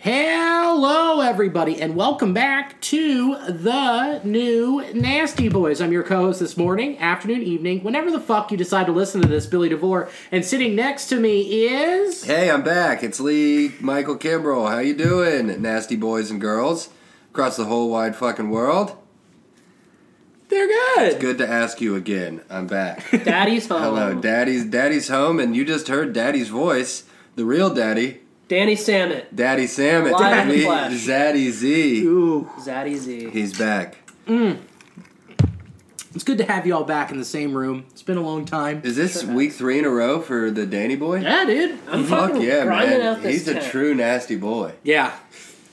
Hello, everybody, and welcome back to the new Nasty Boys. I'm your co host this morning, afternoon, evening, whenever the fuck you decide to listen to this, Billy DeVore. And sitting next to me is. Hey, I'm back. It's Lee Michael Kimbrell. How you doing, nasty boys and girls across the whole wide fucking world? They're good. It's good to ask you again. I'm back. Daddy's home. Hello, Daddy's Daddy's home, and you just heard Daddy's voice, the real Daddy, Danny Samet. Daddy Sam at Live in the Daddy flesh. Zaddy Z. Ooh, Zaddy Z. He's back. it's good to have you all back in the same room. It's been a long time. Is this week three in a row for the Danny boy? Yeah, dude. I'm Fuck fucking yeah, grinding man. out this He's a tent. true nasty boy. Yeah.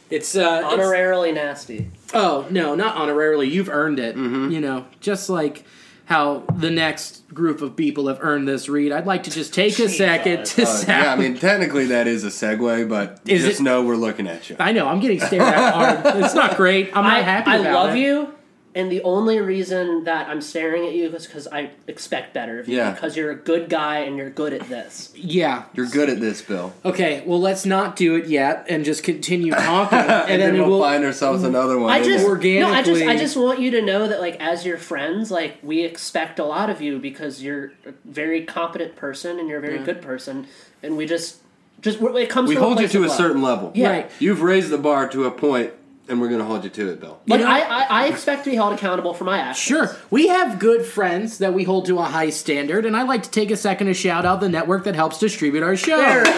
It's, uh. it's- Honorarily nasty. Oh no, not honorarily. You've earned it. Mm-hmm. You know, just like how the next group of people have earned this read. I'd like to just take a second to Uh, sound. yeah, I mean, technically that is a segue, but Is just it- know we're looking at you. I know I'm getting stared at hard. It's not great. I'm not I, happy I about love it. you, and the only reason that I'm staring at you is because I expect better of you. Yeah. Because you're a good guy and you're good at this. Yeah. You're good at this, Bill. Okay. Well, let's not do it yet and just continue talking, and, And, then, then we'll, we'll. find ourselves another one. I just there. no, I just I just want you to know that like as your friends, like we expect a lot of you because you're a very competent person and you're a very good person, and we just just it comes. we hold you to a love. certain level. Yeah. Right. You've raised the bar to a point, and we're going to hold you to it, Bill. Like You know- I, I, I expect to be held accountable for my actions. Sure. We have good friends that we hold to a high standard, and I'd like to take a second to shout out the network that helps distribute our show. There it is.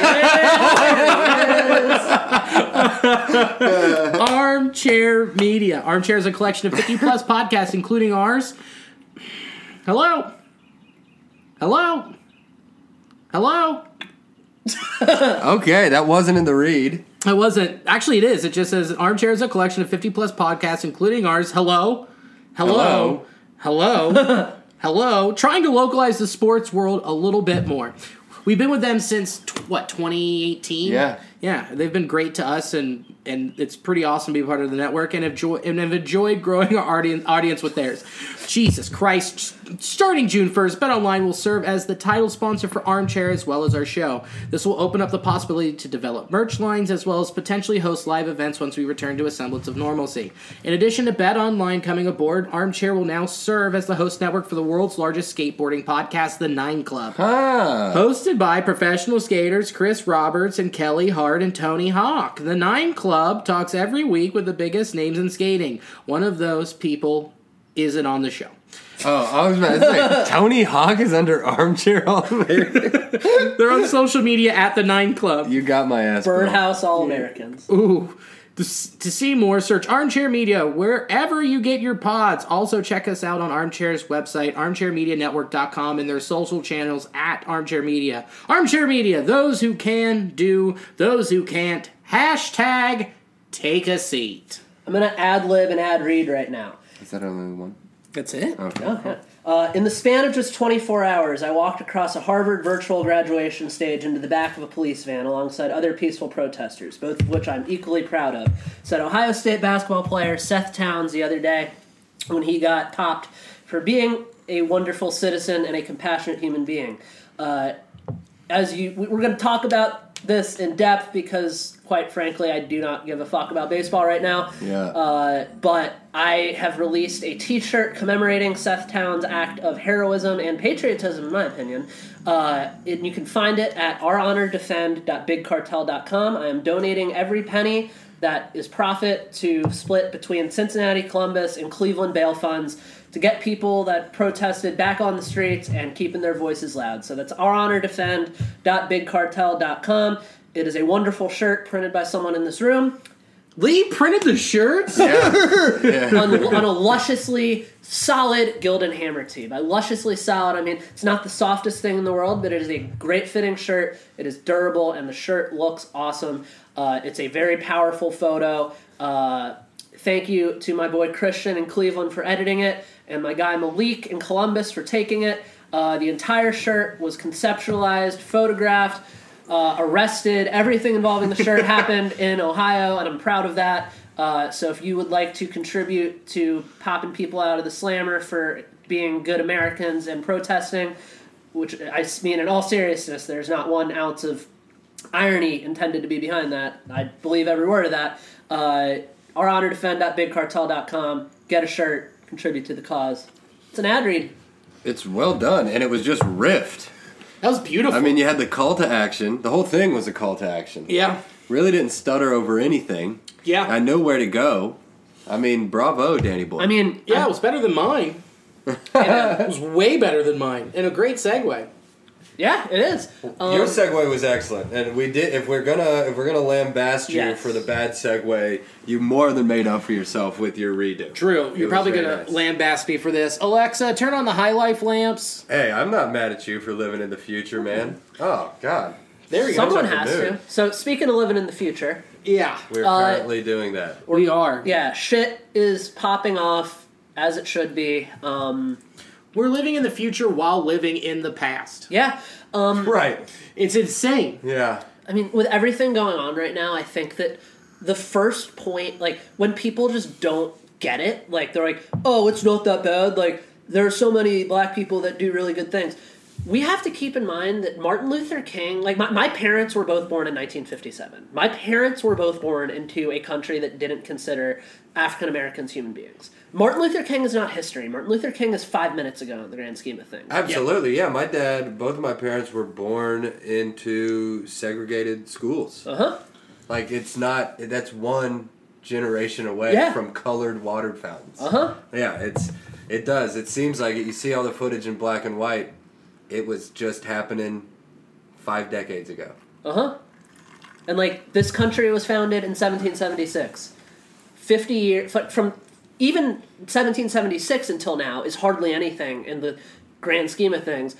Armchair Media. Armchair is a collection of 50 plus podcasts, including ours. Hello? Hello? Hello? Okay, that wasn't in the read. It wasn't. Actually, it is. It just says Armchair is a collection of 50 plus podcasts, including ours. Hello? Hello? Hello? Hello? Trying to localize the sports world a little bit more. We've been with them since, t- what, 2018? Yeah. Yeah, they've been great to us, and and it's pretty awesome to be part of the network, and have, joy, and have enjoyed growing our audience, audience with theirs. Jesus Christ! Starting June first, BetOnline will serve as the title sponsor for Armchair as well as our show. This will open up the possibility to develop merch lines as well as potentially host live events once we return to a semblance of normalcy. In addition to BetOnline coming aboard, Armchair will now serve as the host network for the world's largest skateboarding podcast, The Nine Club. Ah, Hosted by professional skaters Chris Roberts and Kelly Hart and Tony Hawk. The Nine Club talks every week with the biggest names in skating. One of those people isn't on the show. oh, I was about to say, Tony Hawk is under armchair all American. They're on social media at the Nine Club. You got my ass. Bill. Birdhouse All Americans. Ooh. To, to see more, search Armchair Media wherever you get your pods. Also, check us out on Armchair's website, armchairmedianetwork.com, and their social channels at Armchair Media. Armchair Media, those who can do, those who can't. Hashtag take a seat. I'm gonna ad lib and ad read right now. Is that only one? That's it. Oh, okay. Okay. Uh, in the span of just 24 hours, I walked across a Harvard virtual graduation stage into the back of a police van alongside other peaceful protesters, both of which I'm equally proud of. Said Ohio State basketball player Seth Towns the other day when he got popped for being a wonderful citizen and a compassionate human being. Uh, as you, we- we're going to talk about this in depth because, quite frankly, I do not give a fuck about baseball right now. Yeah. Uh, but I have released a T-shirt commemorating Seth Towns' act of heroism and patriotism, in my opinion. Uh, and you can find it at ourhonordefend.bigcartel.com. I am donating every penny that is profit to split between Cincinnati, Columbus, and Cleveland bail funds to get people that protested back on the streets and keeping their voices loud. So that's ourhonordefend.bigcartel.com. It is a wonderful shirt printed by someone in this room. Lee printed the shirts. Yeah. yeah. on, on a lusciously solid Gildan Hammer tee. By lusciously solid, I mean it's not the softest thing in the world, but it is a great fitting shirt. It is durable, and the shirt looks awesome. Uh, it's a very powerful photo. Uh, thank you to my boy Christian in Cleveland for editing it, and my guy Malik in Columbus for taking it. Uh, the entire shirt was conceptualized, photographed, uh, arrested. Everything involving the shirt happened in Ohio, and I'm proud of that. Uh, so if you would like to contribute to popping people out of the slammer for being good Americans and protesting, which I mean in all seriousness, there's not one ounce of irony intended to be behind that. I believe every word of that. Uh, ourhonordefend.bigcartel.com. Get a shirt, contribute to the cause. It's an ad read. It's well done, and it was just riffed. That was beautiful. I mean, you had the call to action. The whole thing was a call to action. yeah, Really didn't stutter over anything. yeah, I know where to go. I mean, bravo, Danny Boy. I mean, yeah. It was better than mine. it was way better than mine, and a great segue. Yeah, it is. Um, Your segue was excellent, and we did. If we're gonna, if we're gonna lambast you Yes. for the bad segue, you more than made up for yourself with your redo. True. It you're probably gonna nice. lambast me for this. Alexa, turn on the high life lamps. Hey, I'm not mad at you for living in the future, man. Oh God, There you someone go. Someone has to. So speaking of living in the future, Yeah, we're Uh, currently doing that. we are. yeah, shit is popping off as it should be. Um, We're living in the future while living in the past. yeah. Um, Right. It's insane. Yeah. I mean, with everything going on right now, I think that the first point, like, when people just don't get it, like, they're like, oh, it's not that bad. Like, there are so many black people that do really good things. We have to keep in mind that Martin Luther King, like, my, my parents were both born in 1957. My parents were both born into a country that didn't consider African Americans human beings. Martin Luther King is not history. Martin Luther King is five minutes ago in the grand scheme of things. Absolutely, yeah. My dad, both of my parents were born into segregated schools. Uh huh. Like it's not. That's one generation away Yeah. from colored water fountains. Uh huh. Yeah, it's it does. It seems like it. You see all the footage in black and white. It was just happening five decades ago. Uh huh. And like this country was founded in 1776. 50 years from even 1776 until now is hardly anything in the grand scheme of things.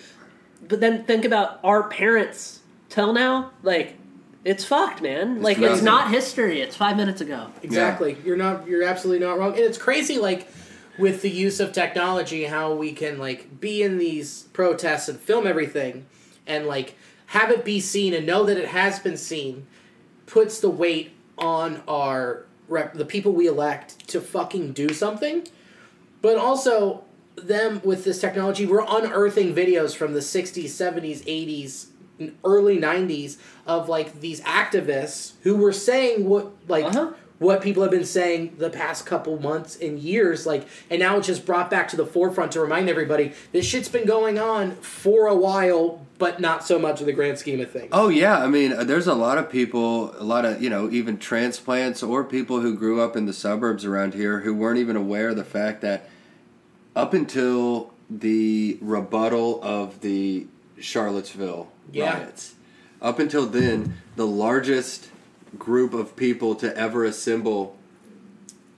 But then think about our parents till now, like it's fucked, man. like it's not history. It's 5 minutes ago. Exactly. You're not. You're absolutely not wrong. And it's crazy, like with the use of technology, how we can like be in these protests and film everything, and like have it be seen and know that it has been seen, puts the weight on our rep, the people we elect to fucking do something. But also, them with this technology, we're unearthing videos from the 60s, 70s, 80s, early 90s of like these activists who were saying what, like, Uh-huh. What people have been saying the past couple months and years. Like, and now it's just brought back to the forefront to remind everybody this shit's been going on for a while, but not so much in the grand scheme of things. Oh yeah, I mean, uh, there's a lot of people, a lot of you know, even transplants or people who grew up in the suburbs around here who weren't even aware of the fact that up until the rebuttal of the Charlottesville Yeah. riots, up until then, the largest group of people to ever assemble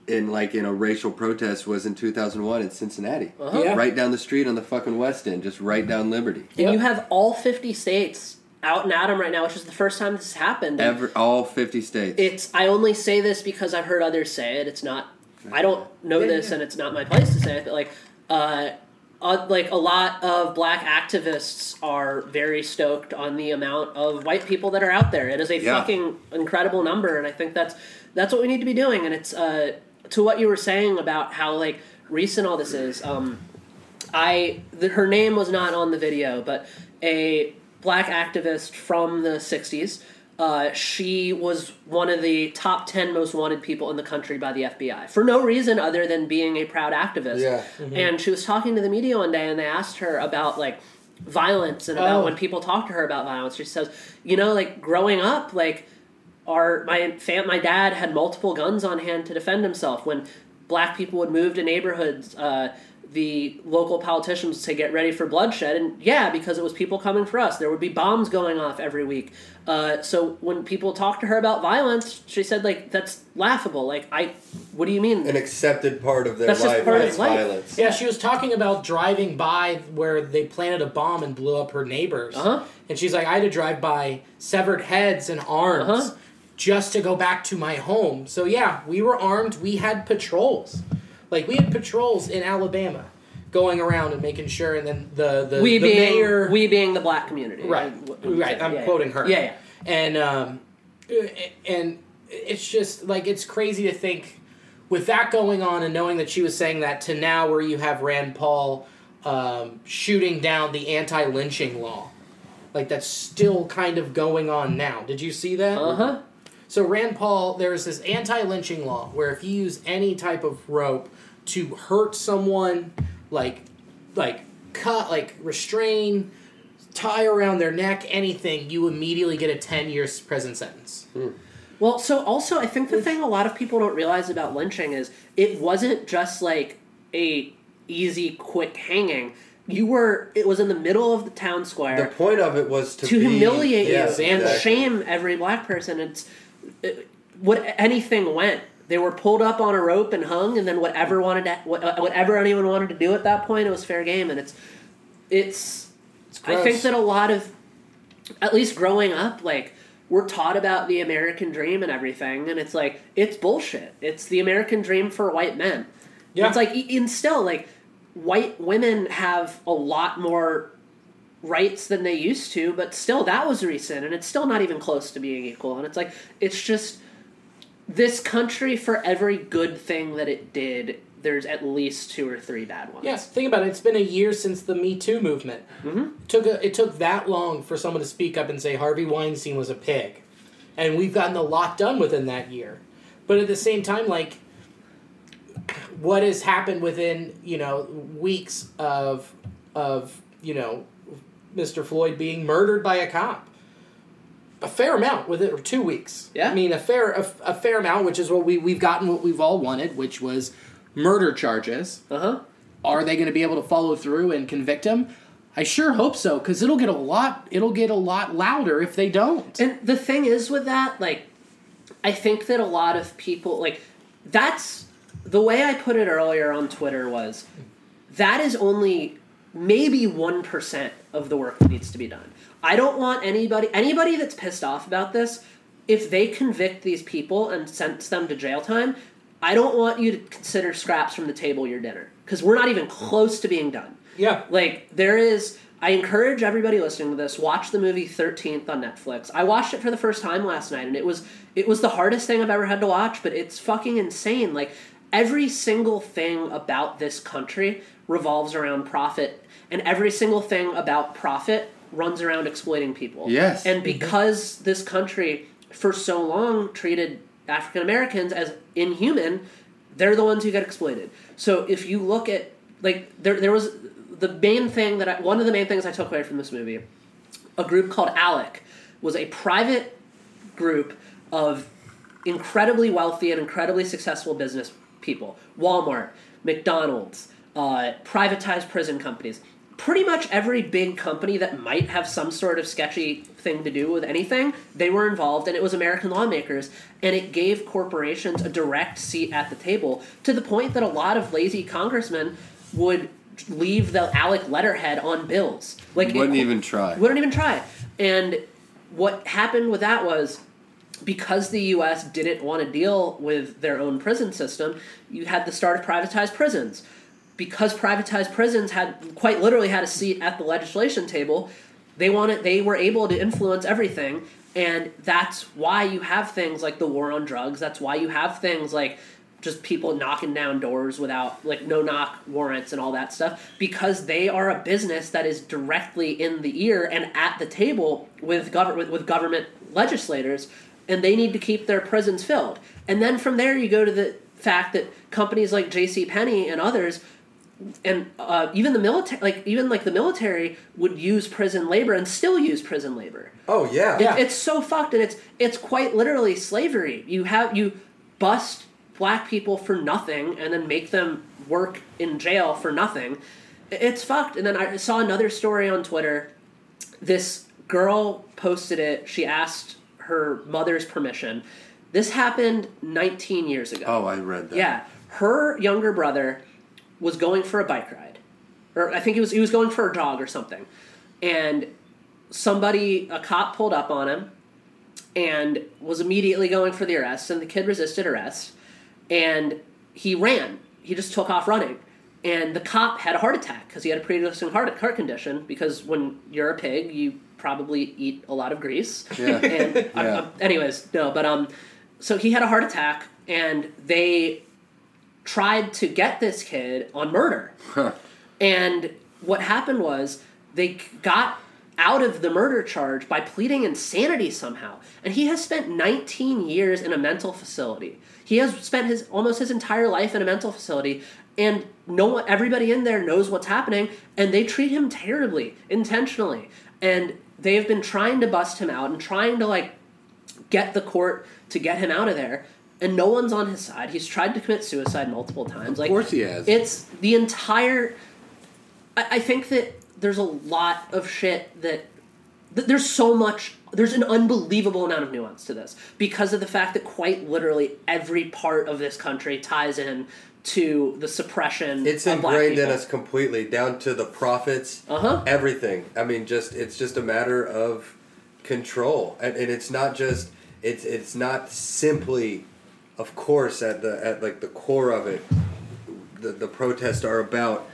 in like in a racial protest was in 2001 in Cincinnati, Uh-huh. Yeah. right down the street on the fucking West End, just right down Liberty. And Yep. you have all 50 states out and at 'em right now, which is the first time this has happened. Ever, all 50 states. it's I only say this because I've heard others say it. It's not I don't know Yeah, this yeah. and it's not my place to say it, but like uh, uh like a lot of black activists are very stoked on the amount of white people that are out there. It is a Yeah. fucking incredible number and I think that's that's what we need to be doing and it's uh to what you were saying about how like recent all this is. Um I the, her name was not on the video, but a black activist from the '60s. Uh, she was one of the top 10 most wanted people in the country by the FBI for no reason other than being a proud activist. Yeah. And she was talking to the media one day and they asked her about like violence and about Oh. when people talk to her about violence. She says, you know, like growing up, like our my fam, my dad had multiple guns on hand to defend himself when black people would move to neighborhoods uh, the local politicians to get ready for bloodshed, and yeah, because it was people coming for us. There would be bombs going off every week. Uh, so when people talked to her about violence, she said like that's laughable. Like I, what do you mean? An accepted part of their That's just life part of is life. violence. Yeah, she was talking about driving by where they planted a bomb and blew up her neighbors. Uh-huh. And she's like, I had to drive by severed heads and arms Uh-huh. just to go back to my home. So yeah, we were armed. We had patrols. Like we had patrols in Alabama going around and making sure. And then the the, we the being mayor, we being the black community, right, right. I'm Yeah, yeah. quoting her. Yeah, yeah. And um, and it's just like it's crazy to think with that going on and knowing that she was saying that to now where you have Rand Paul um, shooting down the anti-lynching law, like that's still kind of going on now. Did you see that? Uh huh. So Rand Paul, there's this anti-lynching law where if you use any type of rope to hurt someone, like like cut, like restrain, tie around their neck, anything, you immediately get a 10 years prison sentence. Hmm. Well, so also I think the thing a lot of people don't realize about lynching is it wasn't just like a easy, quick hanging. You were it was in the middle of the town square The point of it was to, to be- humiliate yeah, you and exactly. shame every black person. It's it, what anything went. They were pulled up on a rope and hung, and then whatever wanted to, uh, whatever anyone wanted to do at that point, it was fair game. And it's it's. I think that a lot of, at least growing up, like we're taught about the American dream and everything, and it's like it's bullshit. It's the American dream for white men. Yeah. It's like and still like white women have a lot more rights than they used to, but still that was recent and it's still not even close to being equal. And it's like it's just this country for every good thing that it did, there's at least two or three bad ones. Yeah, think about it. It's been a year since the Me Too movement. Mm-hmm. took a, it took that long for someone to speak up and say Harvey Weinstein was a pig, and we've gotten a lot done within that year. But at the same time, like, what has happened within you know weeks of of you know Mr. Floyd being murdered by a cop? A fair amount with it, or two weeks. Yeah. I mean a fair a, a fair amount, which is what we we've gotten what we've all wanted, which was murder charges. Uh huh. Are they going to be able to follow through and convict him? I sure hope so, because it'll get a lot. It'll get a lot louder if they don't. And the thing is with that, like, I think that a lot of people, like, that's the way I put it earlier on Twitter was that is only maybe 1% of the work that needs to be done. I don't want anybody, anybody that's pissed off about this, if they convict these people and sentence them to jail time, I don't want you to consider scraps from the table your dinner. Because we're not even close to being done. Yeah. Like there is I encourage everybody listening to this watch the movie 13th on Netflix. I watched it for the first time last night and it was it was the hardest thing I've ever had to watch, but it's fucking insane. Like every single thing about this country revolves around profit and every single thing about profit runs around exploiting people. Yes. And mm-hmm. because this country for so long treated African Americans as inhuman, they're the ones who get exploited. So if you look at like there there was the main thing that I, one of the main things I took away from this movie, a group called ALEC was a private group of incredibly wealthy and incredibly successful business people. Walmart, McDonald's, uh, privatized prison companies. Pretty much every big company that might have some sort of sketchy thing to do with anything, they were involved, and it was American lawmakers. And it gave corporations a direct seat at the table to the point that a lot of lazy congressmen would leave the ALEC letterhead on bills. Like Wouldn't even try. wouldn't even try. And what happened with that was because the U.S. didn't want to deal with their own prison system, you had the start of privatized prisons. Because privatized prisons had quite literally had a seat at the legislation table, they wanted they were able to influence everything, and that's why you have things like the war on drugs. That's why you have things like just people knocking down doors without like no knock warrants and all that stuff because they are a business that is directly in the ear and at the table with government with government legislators and they need to keep their prisons filled and then from there you go to the fact that companies like J.C. Penney and others and uh, even the military like even like the military would use prison labor and still use prison labor Oh yeah. Yeah. it's so fucked and it's it's quite literally slavery you have you bust black people for nothing and then make them work in jail for nothing. It's fucked. And then I saw another story on Twitter. This girl posted it. She asked her mother's permission. This happened 19 years ago. Oh, I read that. Yeah, her younger brother was going for a bike ride, or I think he was he was going for a jog or something, and somebody a cop pulled up on him, and was immediately going for the arrest, and the kid resisted arrest, and he ran. He just took off running, and the cop had a heart attack because he had a pre-existing heart heart condition. Because when you're a pig, you probably eat a lot of grease. Yeah. And I- Yeah. I- anyways, no, but um, so he had a heart attack, and they tried to get this kid on murder. And what happened was they got out of the murder charge by pleading insanity somehow. And he has spent 19 years in a mental facility. He has spent his almost his entire life in a mental facility and no one everybody in there knows what's happening and they treat him terribly, intentionally. And they've been trying to bust him out and trying to like get the court to get him out of there. And no one's on his side. He's tried to commit suicide multiple times. Like, course he has. It's the entire. I, I think that there's a lot of shit that, that there's so much. There's an unbelievable amount of nuance to this because of the fact that quite literally every part of this country ties in to the suppression. It's of black ingrained in us completely, down to the profits, Uh-huh. everything. I mean, just it's just a matter of control, and, and it's not just it's it's not simply, of course, at the at like the core of it, the the protests are about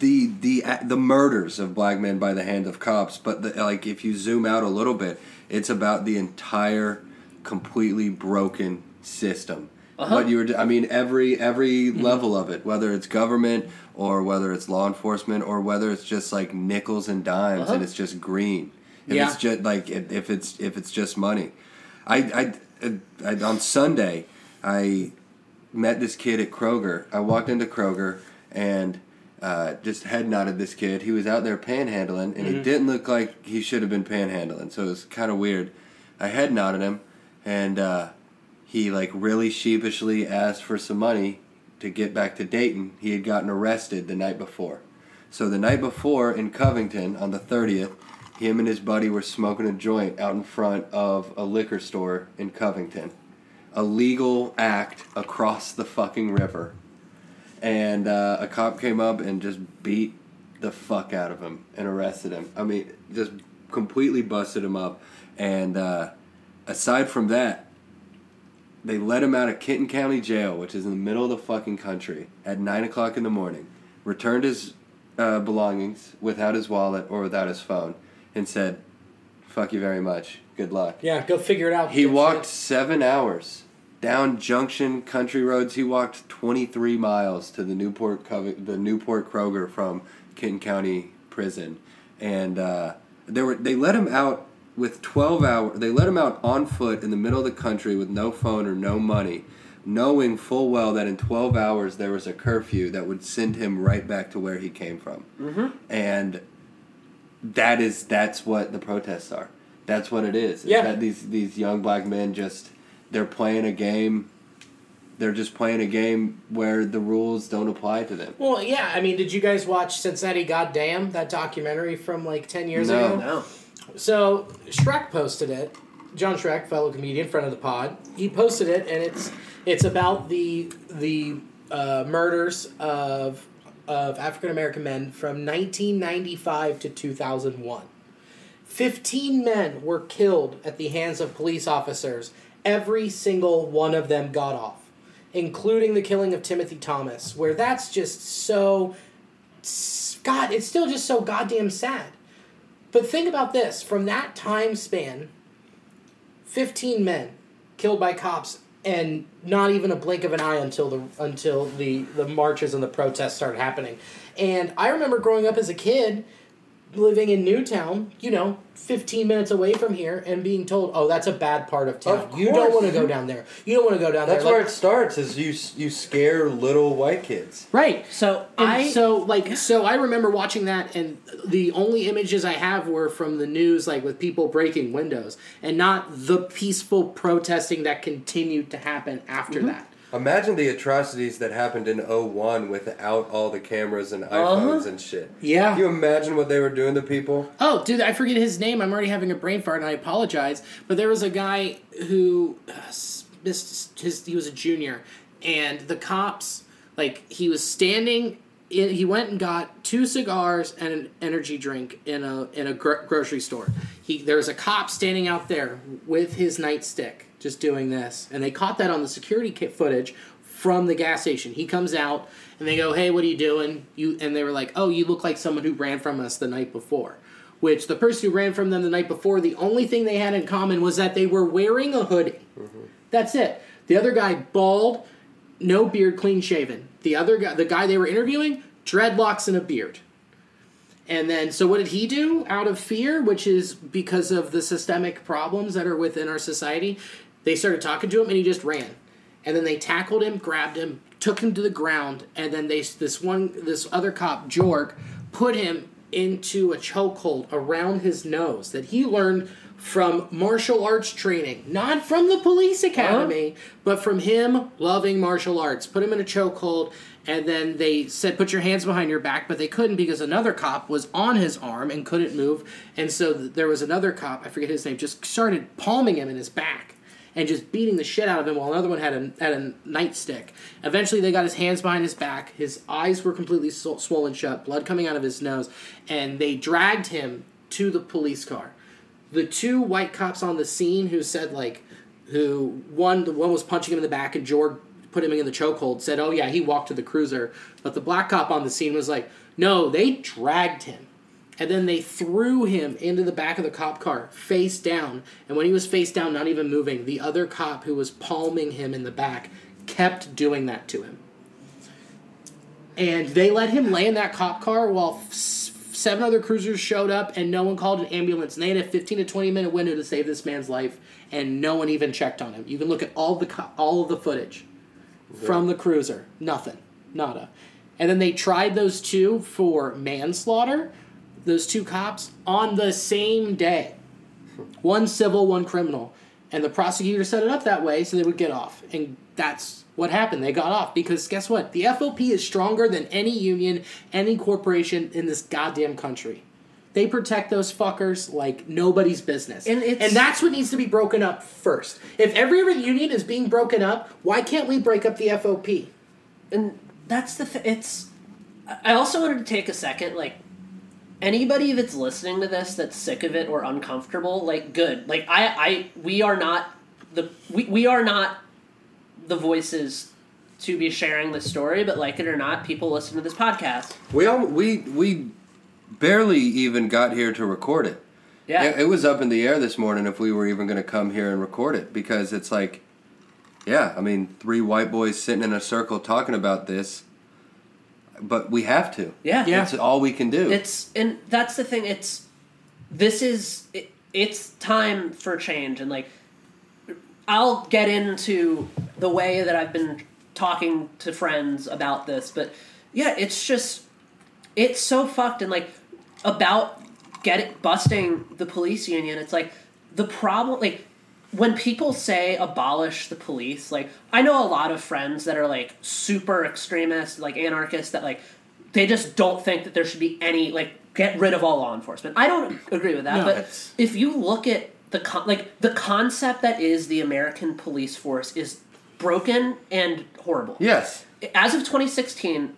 the the the murders of black men by the hand of cops. But the, like if you zoom out a little bit, it's about the entire completely broken system. What you were, I mean, every every level of it, whether it's government or whether it's law enforcement or whether it's just like nickels and dimes and it's just green. If Yeah. it's just like if it's if it's just money, I, I, I on Sunday I met this kid at Kroger. I walked into Kroger and uh, just head nodded this kid. He was out there panhandling, and he didn't look like he should have been panhandling. So it was kind of weird. I head nodded him, and uh, he like really sheepishly asked for some money to get back to Dayton. He had gotten arrested the night before. So the night before in Covington on the 30th, him and his buddy were smoking a joint out in front of a liquor store in Covington. A legal act across the fucking river. And uh, a cop came up and just beat the fuck out of him and arrested him. I mean, just completely busted him up. And uh, aside from that, they let him out of Kenton County Jail, which is in the middle of the fucking country, at 9 o'clock in the morning, returned his uh, belongings without his wallet or without his phone, and said, fuck you very much. Good luck. Yeah, go figure it out. He walked seven hours down junction country roads. He walked 23 miles to the Newport Cov- the Newport Kroger from Kenton County Prison, and uh, they were they let him out with 12 hours. They let him out on foot in the middle of the country with no phone or no money, knowing full well that in 12 hours there was a curfew that would send him right back to where he came from, mm-hmm. and that is that's what the protests are. That's what it is. Yeah. that these these young black men just they're playing a game. They're just playing a game where the rules don't apply to them. Well, yeah. I mean, did you guys watch Cincinnati Goddamn that documentary from like ten years No. ago? No. So Shrek posted it. John Shrek, fellow comedian, friend of the pod, he posted it, and it's it's about the the uh, murders of of African American men from 1995 to 2001. Fifteen men were killed at the hands of police officers. Every single one of them got off, including the killing of Timothy Thomas, where that's just so. God, it's still just so goddamn sad. But think about this from that time span 15 men killed by cops and not even a blink of an eye until the until the the marches and the protests started happening. And I remember growing up as a kid living in Newtown, you know, 15 minutes away from here and being told, "Oh, that's a bad part of town. Of you don't want to go down there. You don't want to go down That's there." where Like- it starts. Is you you scare little white kids. Right. So And I so like so I remember watching that and the only images I have were from the news like with people breaking windows and not the peaceful protesting that continued to happen after mm-hmm. that. Imagine the atrocities that happened in 01 without all the cameras and Uh-huh. iPhones and shit. Yeah. Can you imagine what they were doing to people? Oh, dude, I forget his name. I'm already having a brain fart, and I apologize. But there was a guy who uh, missed his. He was a junior, and the cops, like, he was standing. In, he went and got two cigars and an energy drink in a in a gro- grocery store. He there was a cop standing out there with his nightstick, just doing this, and they caught that on the security kit footage from the gas station. He comes out and they go, "Hey, what are you doing?" You and they were like, "Oh, you look like someone who ran from us the night before." Which the person who ran from them the night before, the only thing they had in common was that they were wearing a hoodie. Mm-hmm. That's it. The other guy, bald, no beard, clean shaven. The other guy, the guy they were interviewing, dreadlocks and a beard. And then, so what did he do out of fear, which is because of the systemic problems that are within our society? They started talking to him and he just ran. And then they tackled him, grabbed him, took him to the ground, and then they this one this other cop, Jorg, put him into a chokehold around his nose that he learned from martial arts training, not from the police academy, but from him loving martial arts. Put him in a chokehold, and then they said, "Put your hands behind your back," but they couldn't because another cop was on his arm and couldn't move, and so there was another cop, I forget his name, just started palming him in his back and just beating the shit out of him while another one had a, had a nightstick. Eventually, they got his hands behind his back. His eyes were completely sw- swollen shut, blood coming out of his nose, and they dragged him to the police car. The two white cops on the scene who said, like, who one, the one was punching him in the back, and Jorg put him in the chokehold, said, oh, yeah, he walked to the cruiser. But the black cop on the scene was like, no, they dragged him and then they threw him into the back of the cop car face down. And when he was face down not even moving the other cop who was palming him in the back kept doing that to him. And they let him lay in that cop car while s- seven other cruisers showed up and no one called an ambulance. And they had a 15 to 20 minute window to save this man's life and no one even checked on him. You can look at all the co- all of the footage from the cruiser. Nothing. Nada. And then they tried those two for manslaughter those two cops on the same day. One civil, one criminal. And the prosecutor set it up that way so they would get off. And that's what happened. They got off because guess what? The FOP is stronger than any union, any corporation in this goddamn country. They protect those fuckers like nobody's business. And it's- that's what needs to be broken up first. If every other union is being broken up, why can't we break up the FOP? and that's the th- it's i also wanted to take a second like anybody that's listening to this that's sick of it or uncomfortable like good. Like i i we are not the we, we are not the voices to be sharing this story but like it or not people listen to this podcast. We all we we barely even got here to record it. yeah. It, it was up in the air this morning if we were even going to come here and record it because it's like, yeah, I mean, three white boys sitting in a circle talking about this, but we have to. yeah Yeah. It's all we can do. it's and that's the thing it's this is it, it's time for change and like i'll get into the way that i've been talking to friends about this but yeah it's just it's so fucked and like about getting busting the police union it's like the problem like when people say abolish the police like i know a lot of friends that are like super extremist like anarchists that like they just don't think that there should be any like get rid of all law enforcement i don't agree with that No, but it's- if you look at the con- like the concept that is the american police force is broken and horrible yes. as of 2016,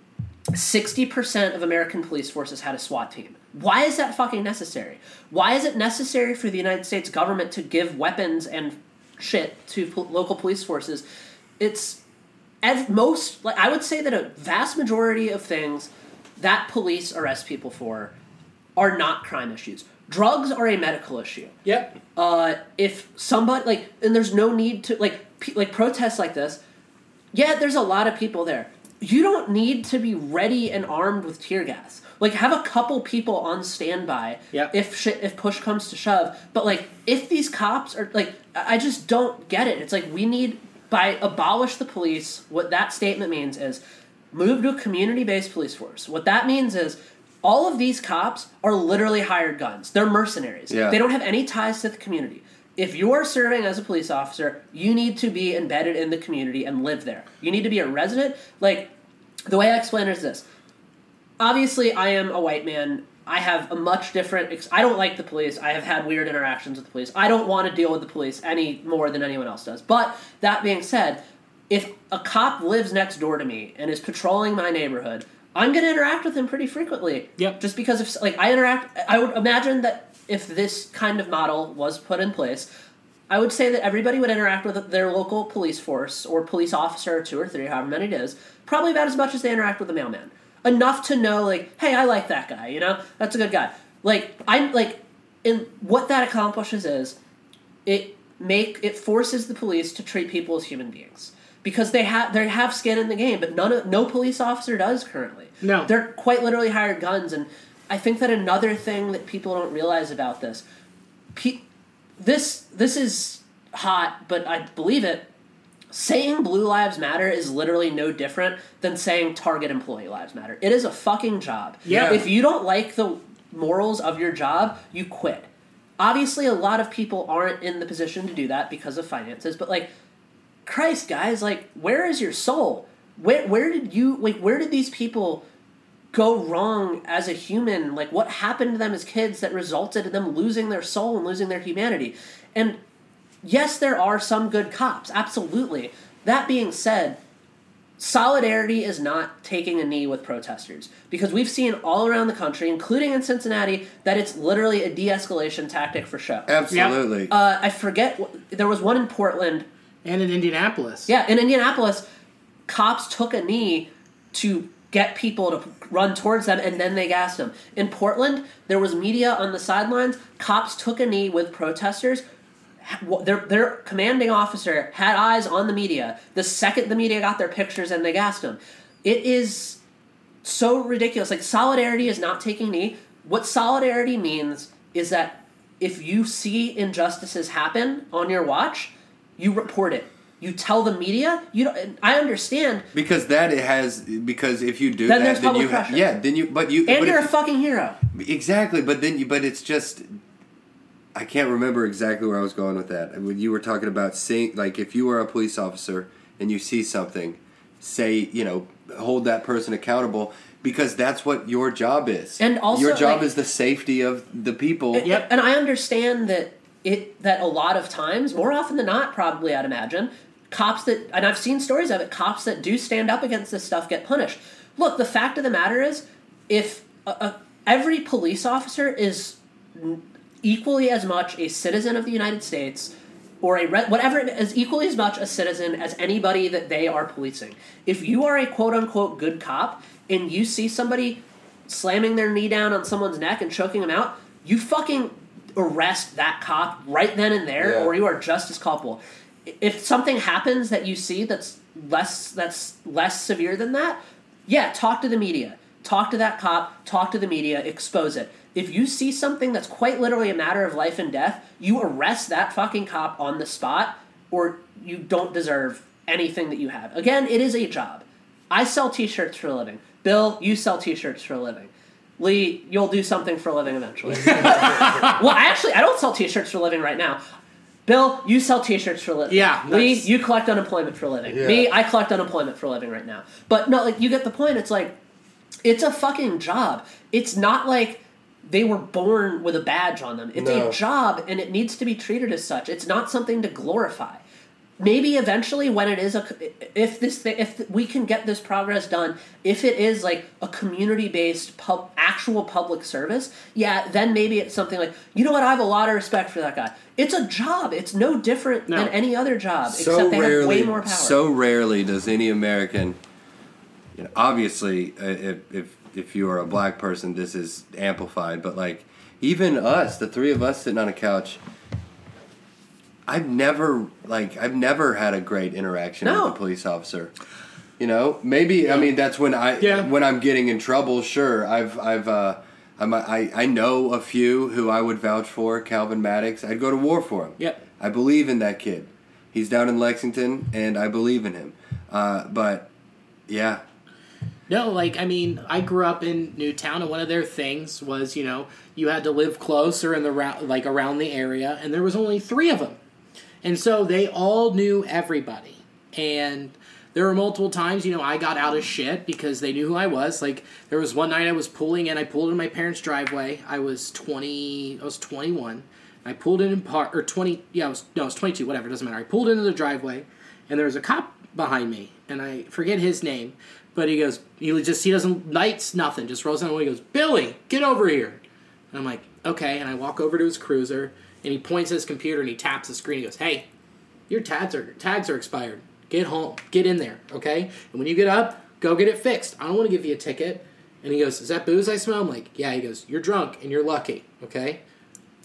60% of American police forces had a SWAT team. Why is that fucking necessary? Why is it necessary for the United States government to give weapons and shit to po- local police forces? It's at most like I would say that a vast majority of things that police arrest people for are not crime issues. Drugs are a medical issue Yep. uh, if somebody like and there's no need to like pe- like protests like this yeah there's a lot of people there you don't need to be ready and armed with tear gas like have a couple people on standby if shit if push comes to shove. But like if these cops are like i I just don't get it. It's like we need by abolish the police what that statement means is move to a community-based police force. What that means is all of these cops are literally hired guns. They're mercenaries. Yeah. they don't have any ties to the community. If you're serving as a police officer, you need to be embedded in the community and live there. You need to be a resident. Like the way I explain it is this: obviously, I am a white man. I have a much different. Ex- I don't like the police. I have had weird interactions with the police. I don't want to deal with the police any more than anyone else does. But that being said, if a cop lives next door to me and is patrolling my neighborhood, I'm going to interact with him pretty frequently. Yep. Just because if like I interact, I would imagine that if this kind of model was put in place, I would say that everybody would interact with their local police force or police officer, two or three, however many it is, probably about as much as they interact with the mailman. Enough to know, like, hey, I like that guy. You know, that's a good guy. Like, I'm like, and what that accomplishes is it make it forces the police to treat people as human beings because they have they have skin in the game, but none of no police officer does currently. No. they're quite literally hired guns, and I think that another thing that people don't realize about this, pe- this this is hot, but I believe it. Saying Blue Lives Matter is literally no different than saying Target Employee Lives Matter. It is a fucking job. Yeah. If you don't like the morals of your job, you quit. Obviously, a lot of people aren't in the position to do that because of finances, but like, Christ, guys, like, where is your soul? Where where did you like? Where did these people go wrong as a human? Like, what happened to them as kids that resulted in them losing their soul and losing their humanity? And yes, there are some good cops, absolutely. That being said, solidarity is not taking a knee with protesters because we've seen all around the country, including in Cincinnati, that it's literally a de-escalation tactic for show. Absolutely. Uh, I forget. There was one in Portland. And in Indianapolis. Yeah, in Indianapolis, cops took a knee to get people to run towards them, and then they gassed them. In Portland, there was media on the sidelines. Cops took a knee with protesters. Their, their commanding officer had eyes on the media. The second the media got their pictures and they gassed them. It is so ridiculous. Like solidarity is not taking knee. What solidarity means is that if you see injustices happen on your watch, you report it. You tell the media. You don't. I understand. because that it has because if you do Then that, then you pressure. yeah, then you but you And you're a fucking hero. Exactly, but then you, but it's just I can't remember exactly where I was going with that. When you were talking about seeing, like, if you are a police officer and you see something, say, you know, hold that person accountable because that's what your job is. And also, your job like- is the safety of the people. Yep. And I understand that it that a lot of times, more often than not, probably I'd imagine, cops that and I've seen stories of it, cops that do stand up against this stuff get punished. Look, the fact of the matter is, if a, a, every police officer is n- equally as much a citizen of the United States or a re- whatever it is equally as much a citizen as anybody that they are policing. If you are a quote unquote good cop and you see somebody slamming their knee down on someone's neck and choking them out, you fucking arrest that cop right then and there, Yeah. or you are just as culpable. If something happens that you see that's less that's less severe than that, yeah, talk to the media. Talk to that cop, talk to the media, expose it. If you see something that's quite literally a matter of life and death, you arrest that fucking cop on the spot, or you don't deserve anything that you have. Again, it is a job. I sell t shirts for a living. Bill, you sell t shirts for a living. Lee, you'll do something for a living eventually. well, actually, I don't sell t shirts for a living right now. Bill, you sell T-shirts for a living. Yeah, Lee, that's- you collect unemployment for a living. Yeah. Me, I collect unemployment for a living right now. But no, like you get the point. It's like it's a fucking job. It's not like they were born with a badge on them. It's No. a job, and it needs to be treated as such. It's not something to glorify. Maybe eventually, when it is a, if this thing, if we can get this progress done, if it is like a community-based pub, actual public service, yeah, then maybe it's something like, you know what? I have a lot of respect for that guy. It's a job. It's no different No. than any other job, so except they rarely, have way more power. so rarely does any American, you know, obviously, uh, if if if you are a black person, this is amplified. But like, even us, the three of us sitting on a couch, I've never like I've never had a great interaction No. with a police officer. You know, maybe I mean that's when I Yeah. when I'm getting in trouble. Sure, I've I've uh, I'm, I I know a few who I would vouch for. Calvin Maddox, I'd go to war for him. Yep. I believe in that kid. He's down in Lexington, and I believe in him. Uh, but yeah, No, like I mean, I grew up in Newtown, and one of their things was, you know, you had to live close or in the like around the area, and there was only three of them, and so they all knew everybody. And there were multiple times, you know, I got out of shit because they knew who I was. Like there was one night I was pulling in, I pulled in my parents' driveway. I was twenty, I was twenty one. I pulled in in part or twenty, yeah, I was no, I was twenty two, whatever, doesn't matter. I pulled into the driveway, and there was a cop behind me, and I forget his name, but he goes, he just he doesn't lights nothing, just rolls down the window. He goes, Billy, get over here. And I'm like, okay, and I walk over to his cruiser, and he points at his computer and he taps the screen. He goes, hey, your tags are tags are expired. Get home, get in there, okay? And when you get up, go get it fixed. I don't want to give you a ticket. And he goes, is that booze I smell? I'm like, yeah. He goes, you're drunk and you're lucky, okay?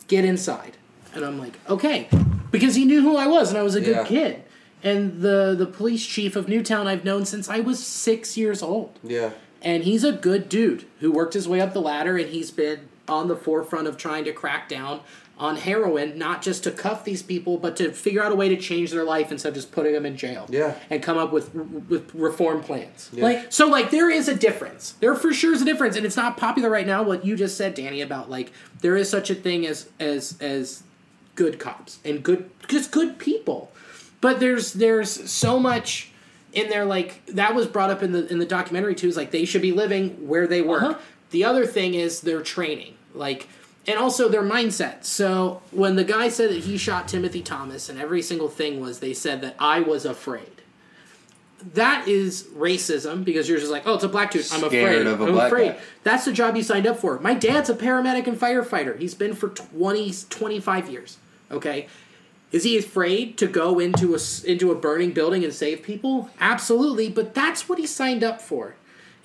Get inside. And I'm like, okay, because he knew who I was and I was a good Yeah. kid. And the the police chief of Newtown I've known since I was six years old Yeah. and he's a good dude who worked his way up the ladder and he's been on the forefront of trying to crack down on heroin not just to cuff these people but to figure out a way to change their life instead of just putting them in jail Yeah. and come up with with reform plans Yeah. Like so like there is a difference there for sure is a difference and it's not popular right now what you just said danny about like there is such a thing as as as good cops and good just good people but there's there's so much in there like that was brought up in the in the documentary too is like they should be living where they work Uh-huh. the other thing is their training like and also their mindset so when the guy said that he shot timothy thomas and every single thing was they said that i was afraid that is racism because you're just like, oh, it's a black dude. I'm Scared afraid. of a I'm black afraid. guy. That's the job you signed up for. My dad's a paramedic and firefighter. He's been for 20, 25 years. Okay. Is he afraid to go into a s- into a burning building and save people? Absolutely, but that's what he signed up for.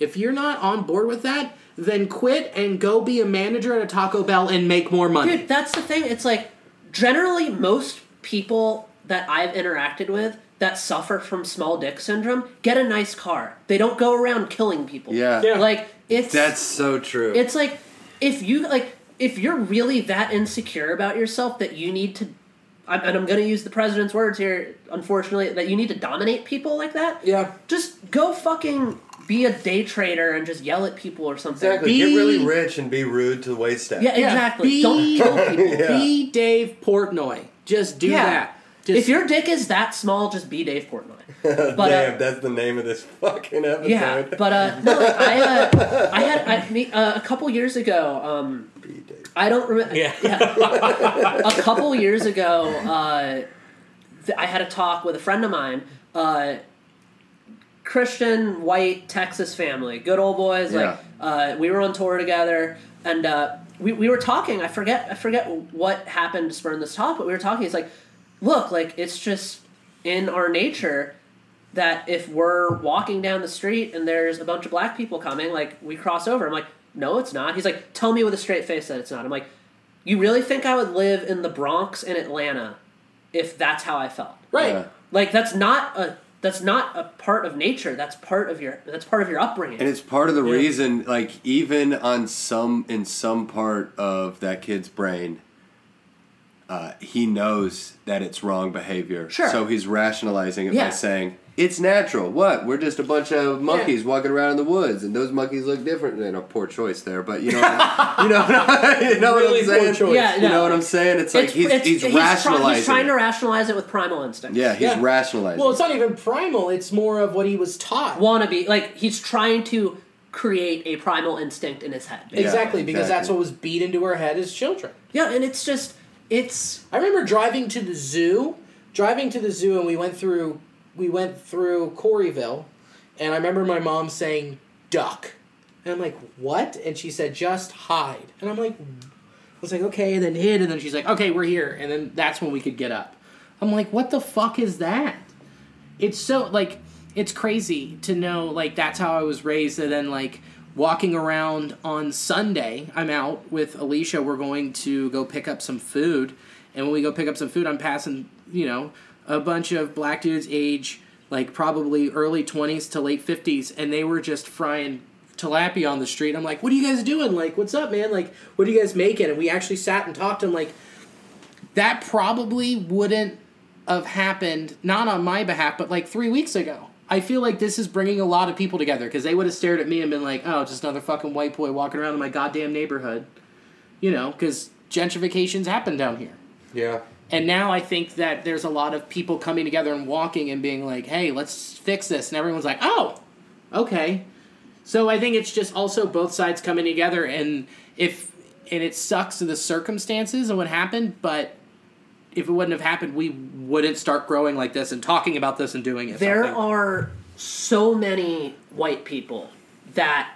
If you're not on board with that, then quit and go be a manager at a Taco Bell and make more money. Dude, that's the thing. It's like generally most people that I've interacted with that suffer from small dick syndrome get a nice car. They don't go around killing people. Yeah. Yeah. Like it's That's so true. it's like if you like if you're really that insecure about yourself that you need to I'm- and I'm going to use the president's words here unfortunately that you need to dominate people like that. Yeah. Just go fucking be a day trader and just yell at people or something. exactly. Be- Get really rich and be rude to the wait staff. Yeah, Yeah, exactly. be- Don't kill people. Yeah. Be Dave Portnoy. Just do Yeah. that. Just, if your dick is that small, just be Dave Portnoy. But uh, Damn, that's the name of this fucking episode. yeah, but uh, no, like, I uh, I had I, me, uh, a couple years ago. Um, Be Dave. I don't remember. Yeah. a couple years ago, uh, th- I had a talk with a friend of mine. Uh, Christian white Texas family, good old boys. Like uh, we were on tour together, and uh, we we were talking. I forget I forget what happened to spurn this talk, but we were talking. It's like, look, like it's just in our nature that if we're walking down the street and there's a bunch of black people coming, like we cross over. I'm like, no, it's not. He's like, tell me with a straight face that it's not. I'm like, you really think I would live in the Bronx in Atlanta if that's how I felt? right. Yeah. Like that's not a that's not a part of nature. That's part of your that's part of your upbringing. And it's part of the Yeah. reason, like even on some in some part of that kid's brain, uh, he knows that it's wrong behavior. Sure. So he's rationalizing it Yeah. by saying it's natural. What? We're just a bunch of monkeys walking around in the woods, and those monkeys look different. And a poor choice there, but you know, you know, you know Really what poor I'm saying. choice. Yeah, you know what I'm saying. It's like he's it's- he's, try- rationalizing. he's trying to rationalize it with primal instinct. yeah, he's Yeah. rationalizing. Well, it's not even primal. It's more of what he was taught. Wannabe like he's trying to create a primal instinct in his head. Yeah, exactly, because that's what was beat into our head as children. Yeah, and it's just it's I remember driving to the zoo, driving to the zoo, and we went through we went through Corryville, and I remember my mom saying "duck," and I'm like, "What?" And she said, "Just hide," and I'm like, I was like, "Okay," and then hid, and then she's like, "Okay, we're here," and then that's when we could get up. I'm like, "What the fuck is that?" It's so like it's crazy to know like that's how I was raised, and then like walking around on Sunday, I'm out with Alicia. We're going to go pick up some food, and when we go pick up some food, I'm passing you know a bunch of black dudes age like probably early 20s to late 50s, and they were just frying tilapia on the street. I'm like, "What are you guys doing? Like, what's up, man? Like, what are you guys making?" And we actually sat and talked, and like that probably wouldn't have happened not on my behalf but like three weeks ago I feel like this is bringing a lot of people together because they would have stared at me and been like, "Oh, just another fucking white boy walking around in my goddamn neighborhood," you know, because gentrification's happened down here. Yeah. And now I think that there's a lot of people coming together and walking and being like, "Hey, let's fix this," and everyone's like, "Oh, okay." So I think it's just also both sides coming together, and if and it sucks in the circumstances and what happened, but if it wouldn't have happened, we wouldn't start growing like this and talking about this and doing it. There something. are so many white people that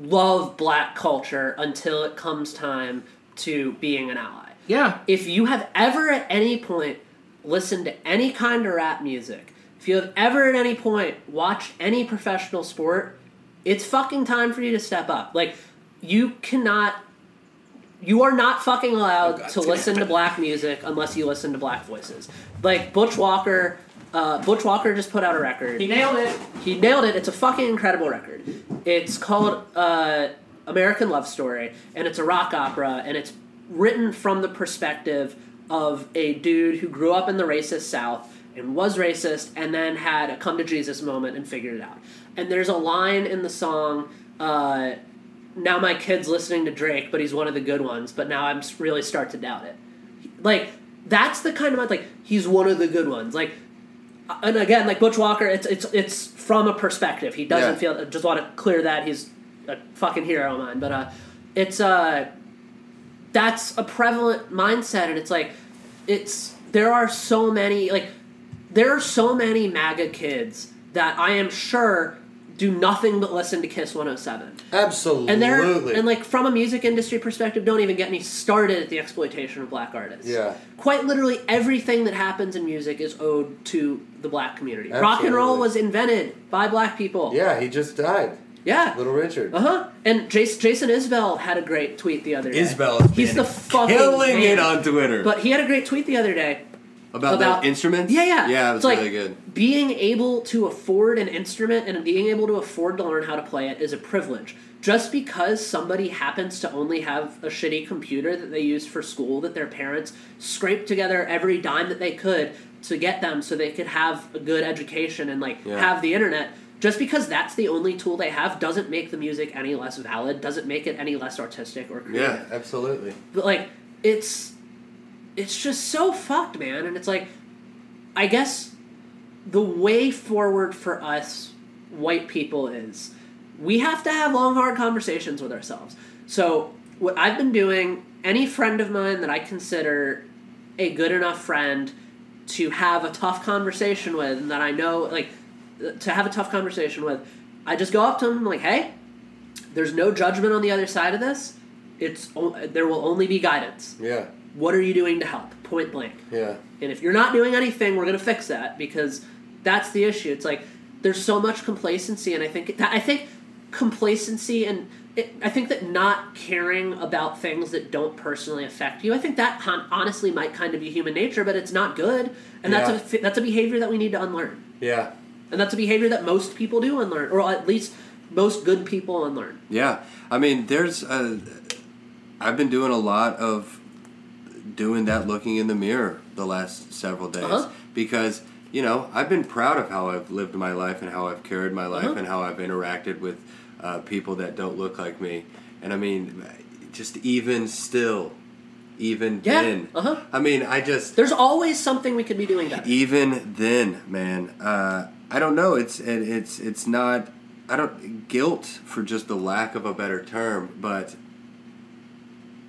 love black culture until it comes time to being an ally. Yeah, If you have ever at any point listened to any kind of rap music, if you have ever at any point watched any professional sport, it's fucking time for you to step up. Like, you cannot. You are not fucking allowed to listen to black music unless you listen to black voices. Like Butch Walker, uh, Butch Walker just put out a record. he nailed it. He nailed it. It's a fucking incredible record. It's called uh, American Love Story, and it's a rock opera, and it's written from the perspective of a dude who grew up in the racist South and was racist, and then had a come to Jesus moment and figured it out. And there's a line in the song. Uh, now my kid's listening to Drake, but he's one of the good ones. But now I'm really start to doubt it. Like that's the kind of like he's one of the good ones. Like and again, like Butch Walker, it's it's it's from a perspective. He doesn't Yeah. feel. Just want to clear that he's a fucking hero of mine. But uh, it's uh, that's a prevalent mindset, and it's like it's there are so many like there are so many MAGA kids that I am sure do nothing but listen to Kiss 107. Absolutely. And they're and like from a music industry perspective, don't even get me started at the exploitation of black artists. Yeah. Quite literally everything that happens in music is owed to the black community. Rock and roll was invented by black people. yeah, he just died. Yeah. Little Richard. Uh huh. And Jason, Jason Isbell had a great tweet the other day. Isbell has He's the fucking killing man. it on Twitter. But he had a great tweet the other day about, about- the instruments? Yeah, yeah. Yeah, it was It's like really good. Being able to afford an instrument and being able to afford to learn how to play it is a privilege. Just because somebody happens to only have a shitty computer that they use for school that their parents scraped together every dime that they could to get them so they could have a good education and like Yeah. have the internet. Just because that's the only tool they have doesn't make the music any less valid, doesn't make it any less artistic or creative Yeah. Absolutely. but like it's it's just so fucked man and it's like i guess the way forward for us white people is we have to have long hard conversations with ourselves so what i've been doing any friend of mine that i consider a good enough friend to have a tough conversation with and that i know like to have a tough conversation with i just go up to them like hey there's no judgment on the other side of this it's there will only be guidance Yeah. what are you doing to help point blank Yeah. and if you're not doing anything we're going to fix that because that's the issue it's like there's so much complacency and i think that i think complacency and it, i think that not caring about things that don't personally affect you i think that hon- honestly might kind of be human nature but it's not good and Yeah. that's a that's a behavior that we need to unlearn Yeah. And that's a behavior that most people do unlearn or at least most good people unlearn Yeah, I mean, there's a. I've been doing a lot of doing that, looking in the mirror the last several days Uh-huh. because you know I've been proud of how I've lived my life and how I've carried my life Uh-huh. and how I've interacted with uh, people that don't look like me, and I mean, just even still, even Yeah, then, uh-huh. I mean, I just there's always something we could be doing better even then, man, uh, I don't know. It's it, it's it's not. I don't guilt for just the lack of a better term, but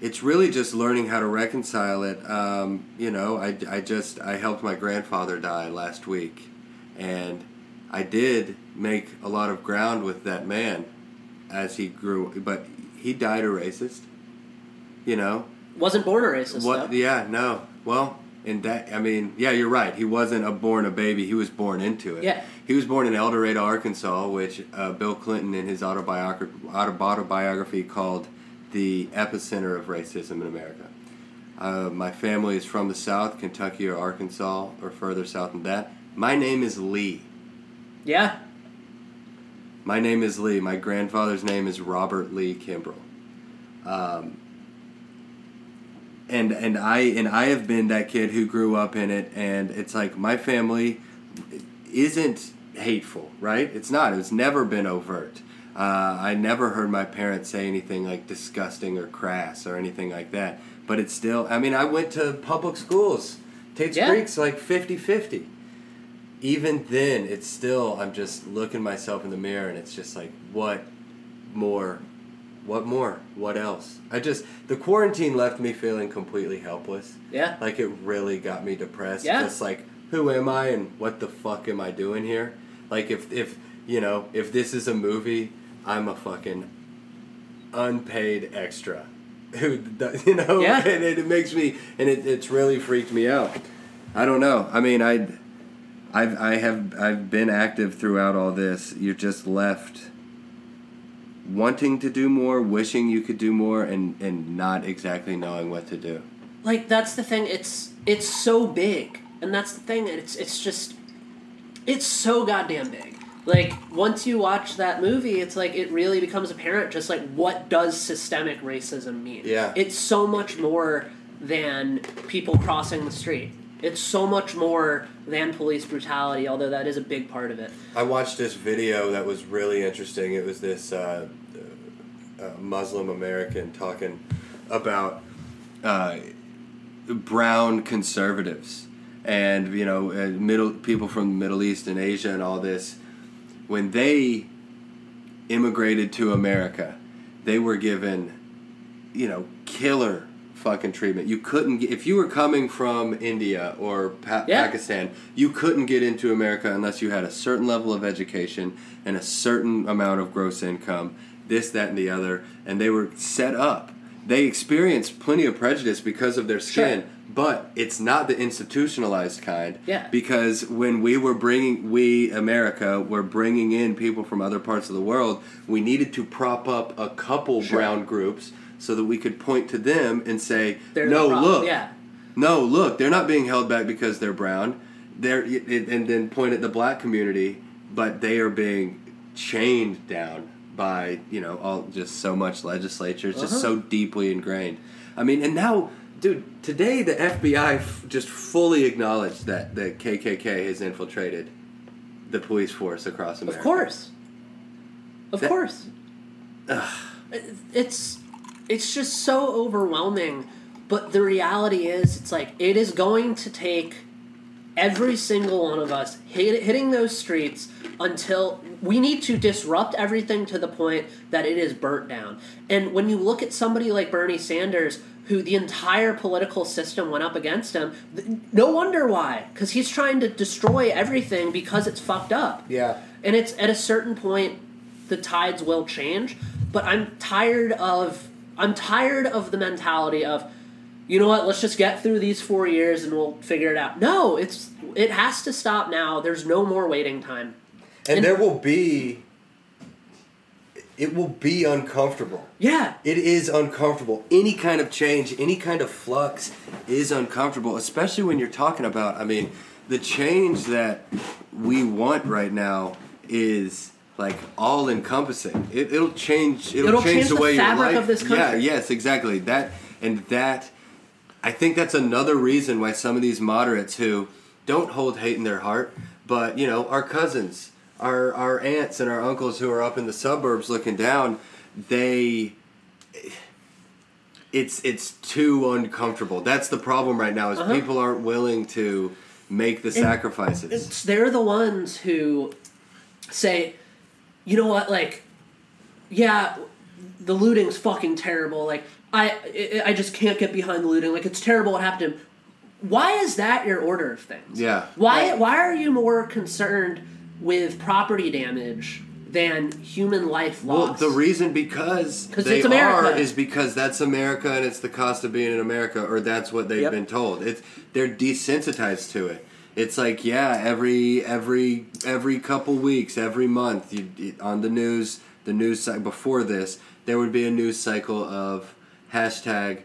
it's really just learning how to reconcile it. Um, you know, I, I just I helped my grandfather die last week, and I did make a lot of ground with that man as he grew, but he died a racist. You know, wasn't born a racist what? though. Yeah, no. Well, in that, I mean, yeah, you're right. He wasn't a born a baby. He was born into it. Yeah. He was born in El Dorado, Arkansas, which uh, Bill Clinton, in his autobiography, autobiography, called the epicenter of racism in America. Uh, my family is from the South, Kentucky or Arkansas, or further south than that. My name is Lee. yeah My name is Lee. My grandfather's name is Robert Lee Kimbrell. Um, and and I and I have been that kid who grew up in it, and it's like my family isn't hateful, right? It's not. It's never been overt. Uh, I never heard my parents say anything like disgusting or crass or anything like that. But it's still, I mean, I went to public schools. Tate's Yeah. Creek's like 50 50. Even then, it's still, I'm just looking myself in the mirror and it's just like, what more? What more? What else? I just, the quarantine left me feeling completely helpless. Yeah. Like it really got me depressed. Yeah. Just like, who am I and what the fuck am I doing here? Like if if you know if this is a movie, I'm a fucking unpaid extra. Who you know? Yeah. And it, it makes me and it, it's really freaked me out. I don't know. I mean, I. I've I have I've been active throughout all this. You're just left wanting to do more, wishing you could do more, and and not exactly knowing what to do. like that's the thing it's it's so big and that's the thing it's it's just it's so goddamn big like once you watch that movie it's like it really becomes apparent just like what does systemic racism mean Yeah. it's so much more than people crossing the street it's so much more than police brutality although that is a big part of it I watched this video that was really interesting. It was this uh, uh, Muslim American talking about uh, brown conservatives and you know uh, middle people from the Middle East and Asia and all this. When they immigrated to America, they were given you know killer fucking treatment. You couldn't get, if you were coming from India or pa- Yeah. Pakistan, you couldn't get into America unless you had a certain level of education and a certain amount of gross income, this that and the other, and they were set up. They experienced plenty of prejudice because of their skin, Sure. but it's not the institutionalized kind. Yeah. Because when we were bringing, we America were bringing in people from other parts of the world, we needed to prop up a couple Sure. brown groups so that we could point to them and say, They're "No, look, yeah no, look, they're not being held back because they're brown. They're and then point at the black community, but they are being chained down by you know all just so much legislature. It's just uh-huh. so deeply ingrained. I mean, and now, dude, today the FBI f- just fully acknowledged that the KKK has infiltrated the police force across America. Of course. Of That- course. It- It's it's just so overwhelming, but the reality is it's like it is going to take every single one of us hit, hitting those streets until we need to disrupt everything to the point that it is burnt down. And when you look at somebody like Bernie Sanders, who the entire political system went up against him, th- no wonder why, because he's trying to destroy everything because it's fucked up. Yeah. And it's at a certain point, the tides will change. But I'm tired of I'm tired of the mentality of, you know what? Let's just get through these four years and we'll figure it out. No, it's it has to stop now. There's no more waiting time. and, And- there will be. It will be uncomfortable. Yeah, It is uncomfortable. Any kind of change, any kind of flux is uncomfortable, especially when you're talking about, I mean, the change that we want right now is like all encompassing. It, it'll change it'll, It'll change, change the the way your fabric life of this Yeah, yes, exactly. That and that I think that's another reason why some of these moderates who don't hold hate in their heart, but you know, our cousins, our our aunts and our uncles who are up in the suburbs looking down, they it's it's too uncomfortable. That's the problem right now is Uh-huh. people aren't willing to make the sacrifices. it's, they're the ones who say, you know what, like, yeah, the looting's fucking terrible. Like, I, I I just can't get behind the looting. Like, it's terrible what happened to him. Why is that your order of things? Yeah. Why Right. why are you more concerned with property damage than human life loss? Well, the reason because they are is because that's America and it's the cost of being in America, or that's what they've Yep. been told. It's they're desensitized to it. It's like yeah, every every every couple weeks, every month, you, you- on the news, the news cycle before this, there would be a news cycle of hashtag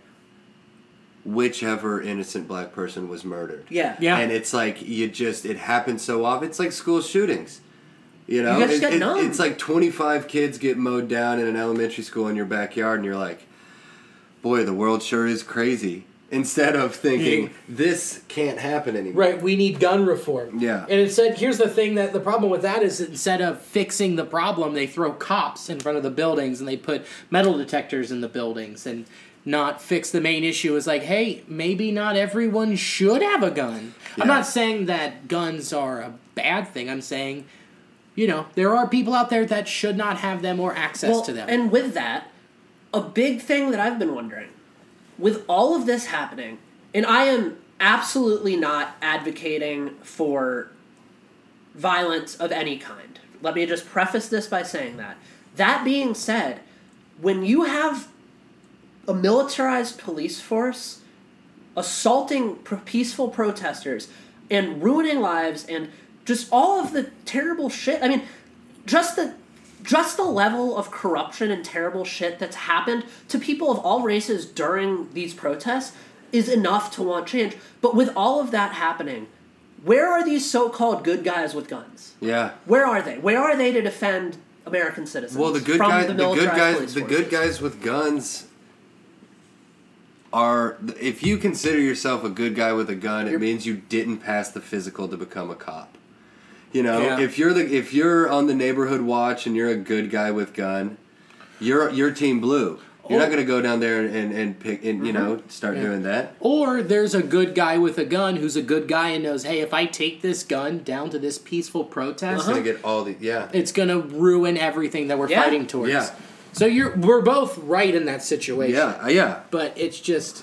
whichever innocent black person was murdered. yeah. Yeah. And it's like you just it happens so often. It's like school shootings. You know, You just It- get it- numb. it's like twenty five kids get mowed down in an elementary school in your backyard, and you're like, boy, the world sure is crazy. Instead of thinking this can't happen anymore. Right, we need gun reform. Yeah. And instead, here's the thing that the problem with that is instead of fixing the problem, they throw cops in front of the buildings and they put metal detectors in the buildings and not fix the main issue is like, hey, maybe not everyone should have a gun. I'm not saying that guns are a bad thing. I'm saying, you know, there are people out there that should not have them or access well, to them. and with that, a big thing that I've been wondering, with all of this happening, and I am absolutely not advocating for violence of any kind. Let me just preface this by saying that. That being said, when you have a militarized police force assaulting peaceful protesters and ruining lives and just all of the terrible shit. I mean, just the just the level of corruption and terrible shit that's happened to people of all races during these protests is enough to want change. But with all of that happening, where are these so-called good guys with guns? Yeah. Where are they? Where are they to defend American citizens? Well, the good guys, the, the, good guys, the good guys with guns are. If you consider yourself a good guy with a gun, it means you didn't pass the physical to become a cop. You know, Yeah. if you're the if you're on the neighborhood watch and you're a good guy with gun, you're you're team blue. You're not Oh. going to go down there and, and, and pick and you know start Yeah. doing that. Or there's a good guy with a gun who's a good guy and knows, hey, if I take this gun down to this peaceful protest, It's going to get all the yeah. it's gonna ruin everything that we're Yeah. fighting towards. Yeah. So you're we're both right in that situation. Yeah, uh, yeah. But it's just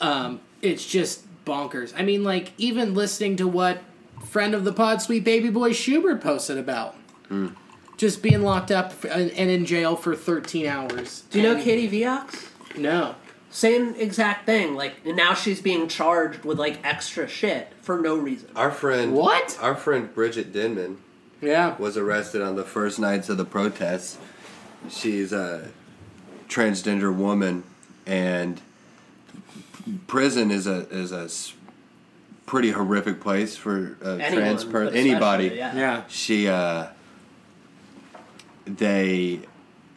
um it's just bonkers. I mean, like, even listening to what friend of the pod, sweet baby boy Schubert posted about. Hmm. Just being locked up and and in jail for 13 hours. Do you know Katie Viox? No. Same exact thing. Like now she's being charged with like extra shit for no reason. Our friend What? Our friend Bridget Denman Yeah. was arrested on the first nights of the protests. She's a transgender woman, and prison is a is a s- pretty horrific place for a Anyone, trans person. Anybody. yeah. Yeah. She uh, they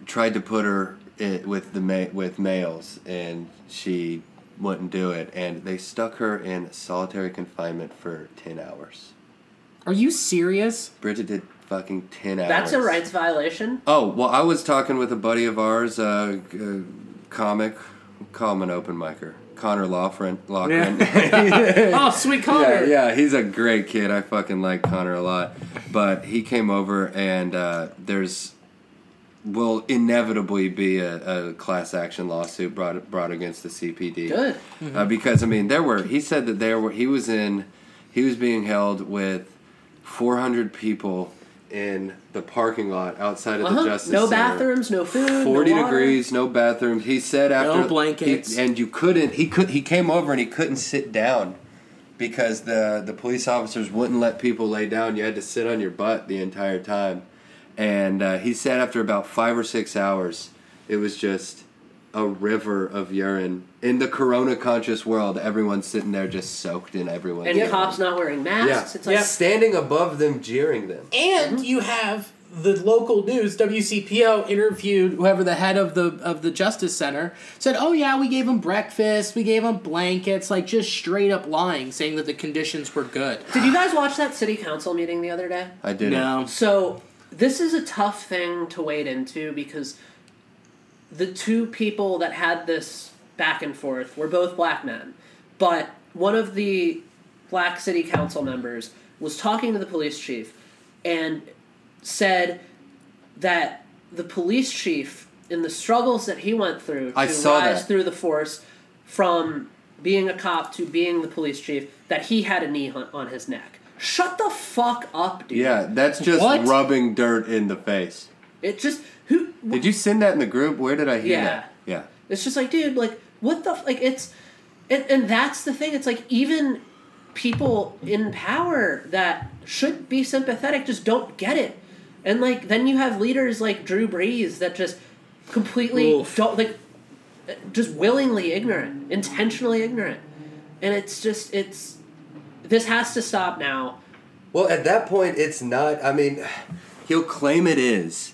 tried to put her i with the ma- with males, and she wouldn't do it, and they stuck her in solitary confinement for ten hours. Are you serious? Bridget did fucking ten hours. That's a rights violation. Oh well, I was talking with a buddy of ours, uh, g- uh, comic, call him an open micer, Connor Lofren. Lofgren. oh, sweet Connor. yeah, yeah, he's a great kid. I fucking like Connor a lot. But he came over, and uh, there's will inevitably be a, a class action lawsuit brought brought against the CPD. Good. Uh, because I mean, there were. He said that there were. He was in. He was being held with 400 people in the parking lot outside of Uh-huh. the Justice No Center. bathrooms, no food, 40 no water. degrees, no bathrooms. He said after No blankets. he- and you couldn't. He could. He came over and he couldn't sit down because the the police officers wouldn't let people lay down. You had to sit on your butt the entire time. And uh, he said after about five or six hours, it was just a river of urine in the corona conscious world. Everyone's sitting there just soaked in everyone's And urine. cops not wearing masks. Yeah, It's like standing above them, jeering them. And mm-hmm. you have the local news, WCPO interviewed whoever the head of the of the Justice Center said, "Oh yeah, we gave them breakfast, we gave them blankets, like just straight up lying, saying that the conditions were good." Did you guys watch that city council meeting the other day? I didn't. No, So this is a tough thing to wade into because the two people that had this back and forth were both black men, but one of the black city council members was talking to the police chief and said that the police chief in the struggles that he went through to I saw rise that. through the force from being a cop to being the police chief that he had a knee on, on his neck. Shut the fuck up, dude. Yeah, that's just What? rubbing dirt in the face. It just who Did you send that in the group? Where did I hear Yeah. that? Yeah. it's just like dude like what the f- like it's and, and that's the thing it's like even people in power that should be sympathetic just don't get it and like then you have leaders like Drew Brees that just completely Oof. don't like just willingly ignorant intentionally ignorant and it's just it's this has to stop now Well, at that point, it's not. I mean, he'll claim it is,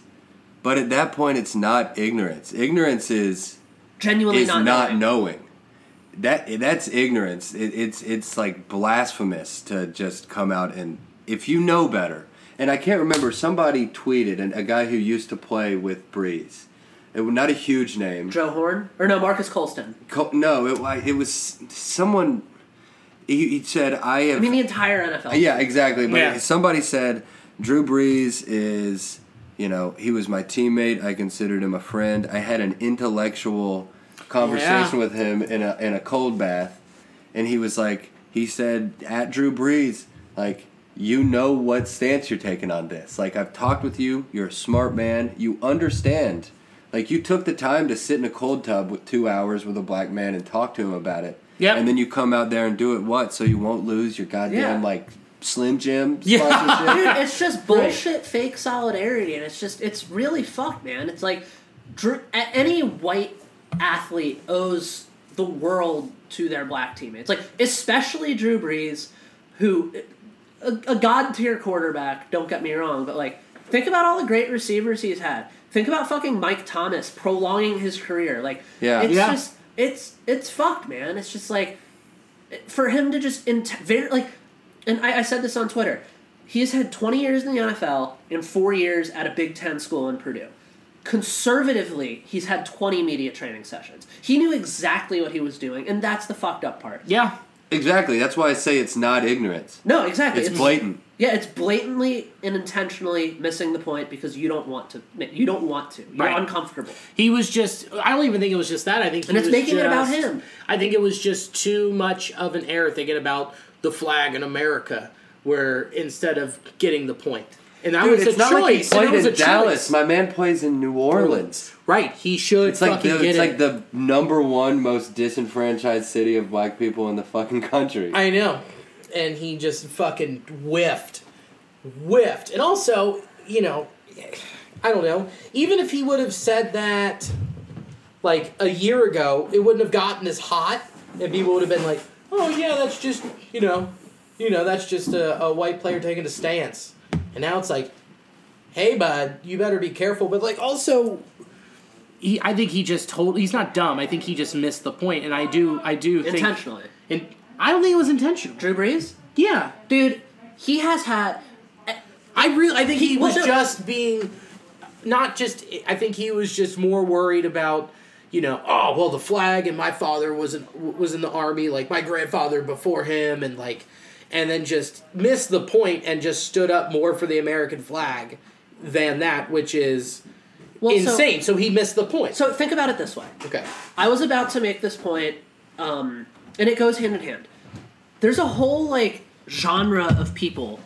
but at that point, it's not ignorance. Ignorance is genuinely is not, not, knowing. knowing. that that's ignorance. It, it's it's like blasphemous to just come out and if you know better. And I can't remember somebody tweeted and a guy who used to play with Brees. It was not a huge name. Joe Horn or no Marques Colston. Co- No, it it was someone. He, he said, "I have." I mean the entire NFL. Yeah, exactly. But Yeah. somebody said Drew Brees is, you know, he was my teammate. I considered him a friend. I had an intellectual conversation Yeah. with him in a in a cold bath, and he was like, he said at Drew Brees, like. You know what stance you're taking on this. Like I've talked with you, you're a smart man. You understand. Like you took the time to sit in a cold tub with two hours with a black man and talk to him about it. Yeah. And then you come out there and do it what? So you won't lose your goddamn Yeah. like Slim Jim Yeah. sponsorship? Dude, it's just bullshit fake solidarity and it's just it's really fucked, man. It's like Drew, a- any white athlete owes the world to their black teammates. Like especially Drew Brees who a, a god tier quarterback, don't get me wrong, but like think about all the great receivers he's had. Think about fucking Mike Thomas prolonging his career. Like Yeah. it's Yeah. just it's it's fucked, man. It's just like for him to just in very like, and I, I said this on Twitter. He's had 20 years in the NFL and four years at a Big Ten school in Purdue. Conservatively, he's had 20 media training sessions. He knew exactly what he was doing, and that's the fucked up part. Yeah. Exactly. That's why I say it's not ignorance. No, exactly. It's blatant. Yeah, it's blatantly and intentionally missing the point because you don't want to. You don't want to. You're Right. uncomfortable. He was just. I don't even think it was just that. I think he And it's was making it about him. I think it was just too much of an error thinking about the flag in America, where instead of getting the point, and that Dude, was it's a not choice. like he played in Dallas. choice. My man plays in New Orleans. Right, he should It's like the, it's it. like the number one most disenfranchised city of black people in the fucking country. I know. And he just fucking whiffed. Whiffed. And also, you know, I don't know. Even if he would have said that like a year ago, it wouldn't have gotten as hot and people would have been like, "Oh yeah, that's just, you know, you know, that's just a, a white player taking a stance." And now it's like, "Hey bud, you better be careful." But like also he, I think he just told he's not dumb. I think he just missed the point and I do I do think Intentionally. and I don't think it was intentional. Drew Brees, Yeah, dude, he has had. I really, I think he, was just being, not just. I think he was just more worried about, you know, oh well, the flag and my father was in, was in the army, like my grandfather before him, and like, and then just missed the point and just stood up more for the American flag than that, which is Well, so- insane. So, he missed the point. So think about it this way. okay, I was about to make this point, um, and it goes hand in hand. There's a whole like genre of people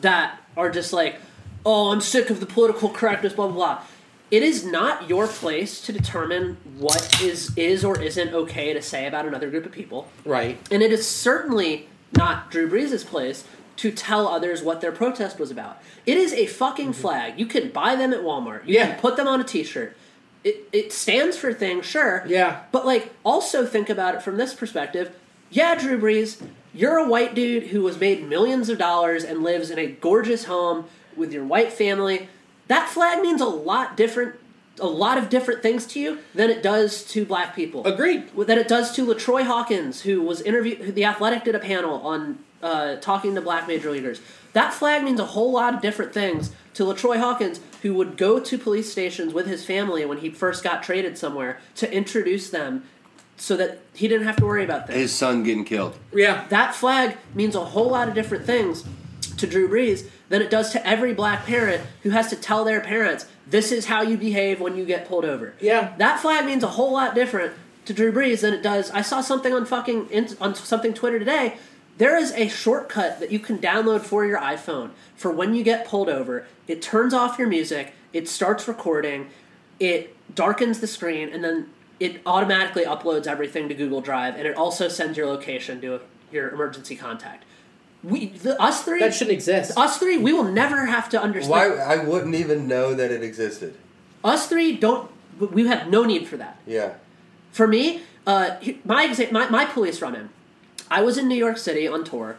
that are just like, "Oh, I'm sick of the political correctness." Blah blah blah. It is not your place to determine what is is or isn't okay to say about another group of people, right, and it is certainly not Drew Brees' place to tell others what their protest was about. It is a fucking mm-hmm. flag. You can buy them at Walmart. You Yeah. can put them on a T-shirt. It it stands for things, sure. Yeah. But like, also think about it from this perspective. Yeah, Drew Brees, you're a white dude who was made millions of dollars and lives in a gorgeous home with your white family. That flag means a lot different, a lot of different things to you than it does to black people. Agreed. That it does to LaTroy Hawkins, who was interviewed. The Athletic did a panel on uh, talking to black major leaguers. That flag means a whole lot of different things to LaTroy Hawkins, who would go to police stations with his family when he first got traded somewhere to introduce them, so that he didn't have to worry about things. His son getting killed. yeah, That flag means a whole lot of different things to Drew Brees than it does to every black parent who has to tell their parents, this is how you behave when you get pulled over. Yeah. That flag means a whole lot different to Drew Brees than it does. I saw something on fucking on something Twitter today. There is a shortcut that you can download for your iPhone for when you get pulled over. It turns off your music, it starts recording, it darkens the screen, and then it automatically uploads everything to Google Drive, and it also sends your location to your emergency contact. We, the, us three, that shouldn't exist. us three, we will never have to understand. Why? I wouldn't even know that it existed. Us three don't. We have no need for that. Yeah. For me, uh, my, exa- my my police run in. I was in New York City on tour.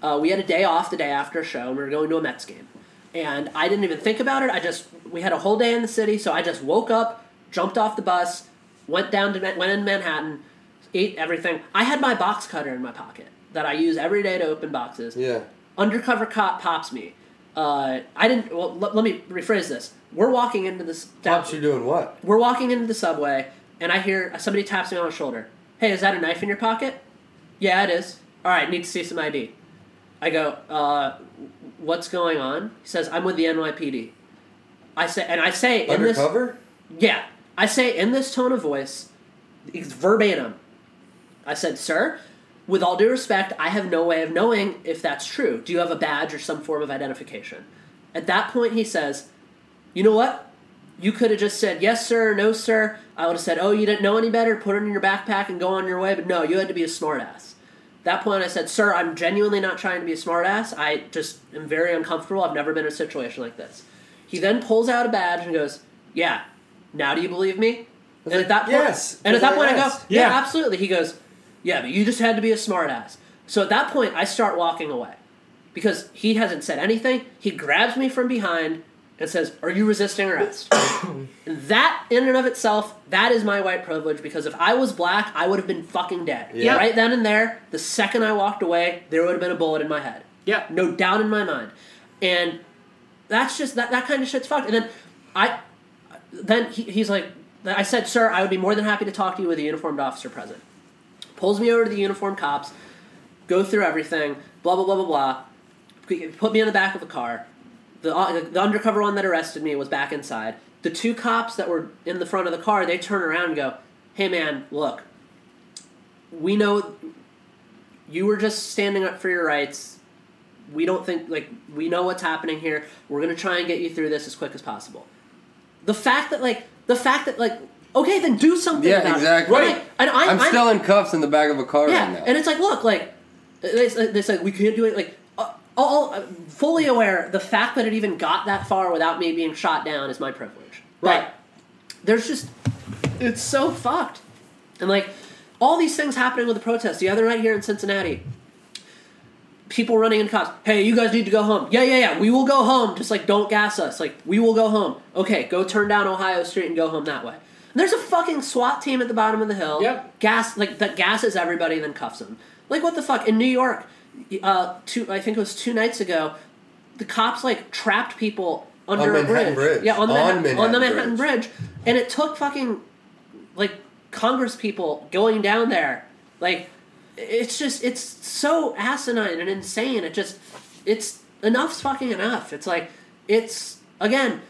Uh, we had a day off the day after a show, and we were going to a Mets game. And I didn't even think about it. I just we had a whole day in the city, so I just woke up, jumped off the bus, went down to went in Manhattan, ate everything. I had my box cutter in my pocket that I use every day to open boxes. Yeah. Undercover cop pops me. Uh, I didn't. Well, let, let me rephrase this. We're walking into this. Pops, you doing what? We're walking into the subway, and I hear somebody taps me on the shoulder. Hey, is that a knife in your pocket? Yeah, it is. All right, need to see some ID. I go, uh, what's going on? He says, I'm with the NYPD. I say, and I say in this, Undercover? yeah, I say in this tone of voice, it's verbatim. I said, sir, with all due respect, I have no way of knowing if that's true. Do you have a badge or some form of identification? At that point, he says, you know what? You could have just said yes, sir, no, sir. I would have said, oh, you didn't know any better. Put it in your backpack and go on your way. But no, you had to be a smartass. At that point, I said, sir, I'm genuinely not trying to be a smartass. I just am very uncomfortable. I've never been in a situation like this. He then pulls out a badge and goes, yeah. Now do you believe me? And at that point, yes, and at that point, I go, yeah, Yeah. absolutely. He goes, yeah, but you just had to be a smartass. So at that point, I start walking away because he hasn't said anything. He grabs me from behind and says, "Are you resisting arrest?" and that, in and of itself, that is my white privilege. Because if I was black, I would have been fucking dead. Yeah. Right then and there, the second I walked away, there would have been a bullet in my head. Yeah. No doubt in my mind. And that's just that that kind of shit's fucked. And then I, then he, he's like, I said, "Sir, I would be more than happy to talk to you with a uniformed officer present." Pulls me over to the uniformed cops, go through everything, blah blah blah blah blah. Put me in the back of the car. The, uh, the undercover one that arrested me was back inside. The two cops that were in the front of the car, they turn around and go, "Hey man, look, we know you were just standing up for your rights. We don't think like we know what's happening here. We're gonna try and get you through this as quick as possible." The fact that like the fact that like okay, then do something. Yeah, about exactly. It. Right? And I, I'm, still in cuffs in the back of a car yeah, right now. and it's like, look, like they, they say we can't do it. Like, uh, all uh, fully aware, the fact that it even got that far without me being shot down is my privilege. Right. But there's just, it's so fucked, and like all these things happening with the protests. The other night here in Cincinnati, people running in cops. Hey, you guys need to go home. Yeah, yeah, yeah. We will go home. Just like don't gas us. Like we will go home. Okay, go turn down Ohio Street and go home that way. And there's a fucking SWAT team at the bottom of the hill. Yep. Gas like that gasses everybody and then cuffs them. Like what the fuck in New York? Uh, two I think it was two nights ago. The cops like trapped people under On a Manhattan bridge. Bridge. Yeah, on the On Manhattan, on the Manhattan Manhattan Bridge. bridge. and it took fucking like Congress people going down there. Like it's just it's so asinine and insane. It just it's enough's fucking enough. It's like it's again,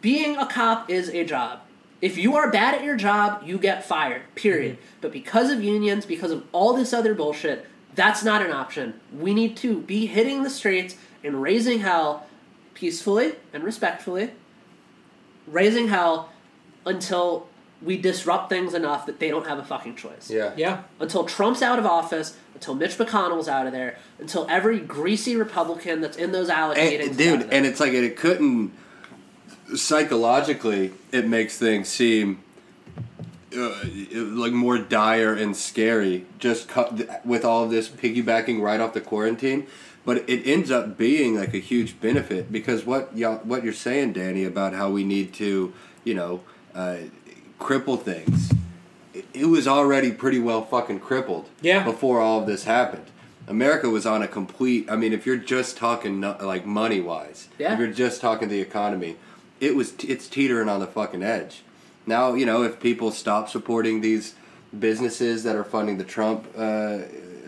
being a cop is a job. If you are bad at your job, you get fired. Period. Mm-hmm. But because of unions, because of all this other bullshit, that's not an option. We need to be hitting the streets and raising hell peacefully and respectfully. Raising hell until we disrupt things enough that they don't have a fucking choice yeah. Yeah. until Trump's out of office, until Mitch McConnell's out of there, until every greasy Republican that's in those ALEC meetings, And, is out dude, of there. and it's like it couldn't psychologically. It makes things seem uh, like more dire and scary. Just cu- with all of this piggybacking right off the quarantine, but it ends up being like a huge benefit because what y'all, what you're saying, Danny, about how we need to, you know, uh, cripple things. it- It was already pretty well fucking crippled. Yeah. Before all of this happened. America was on a complete. I mean, if you're just talking like money wise, Yeah. if you're just talking the economy, it was it's teetering on the fucking edge. Now you know if people stop supporting these businesses that are funding the Trump uh, uh,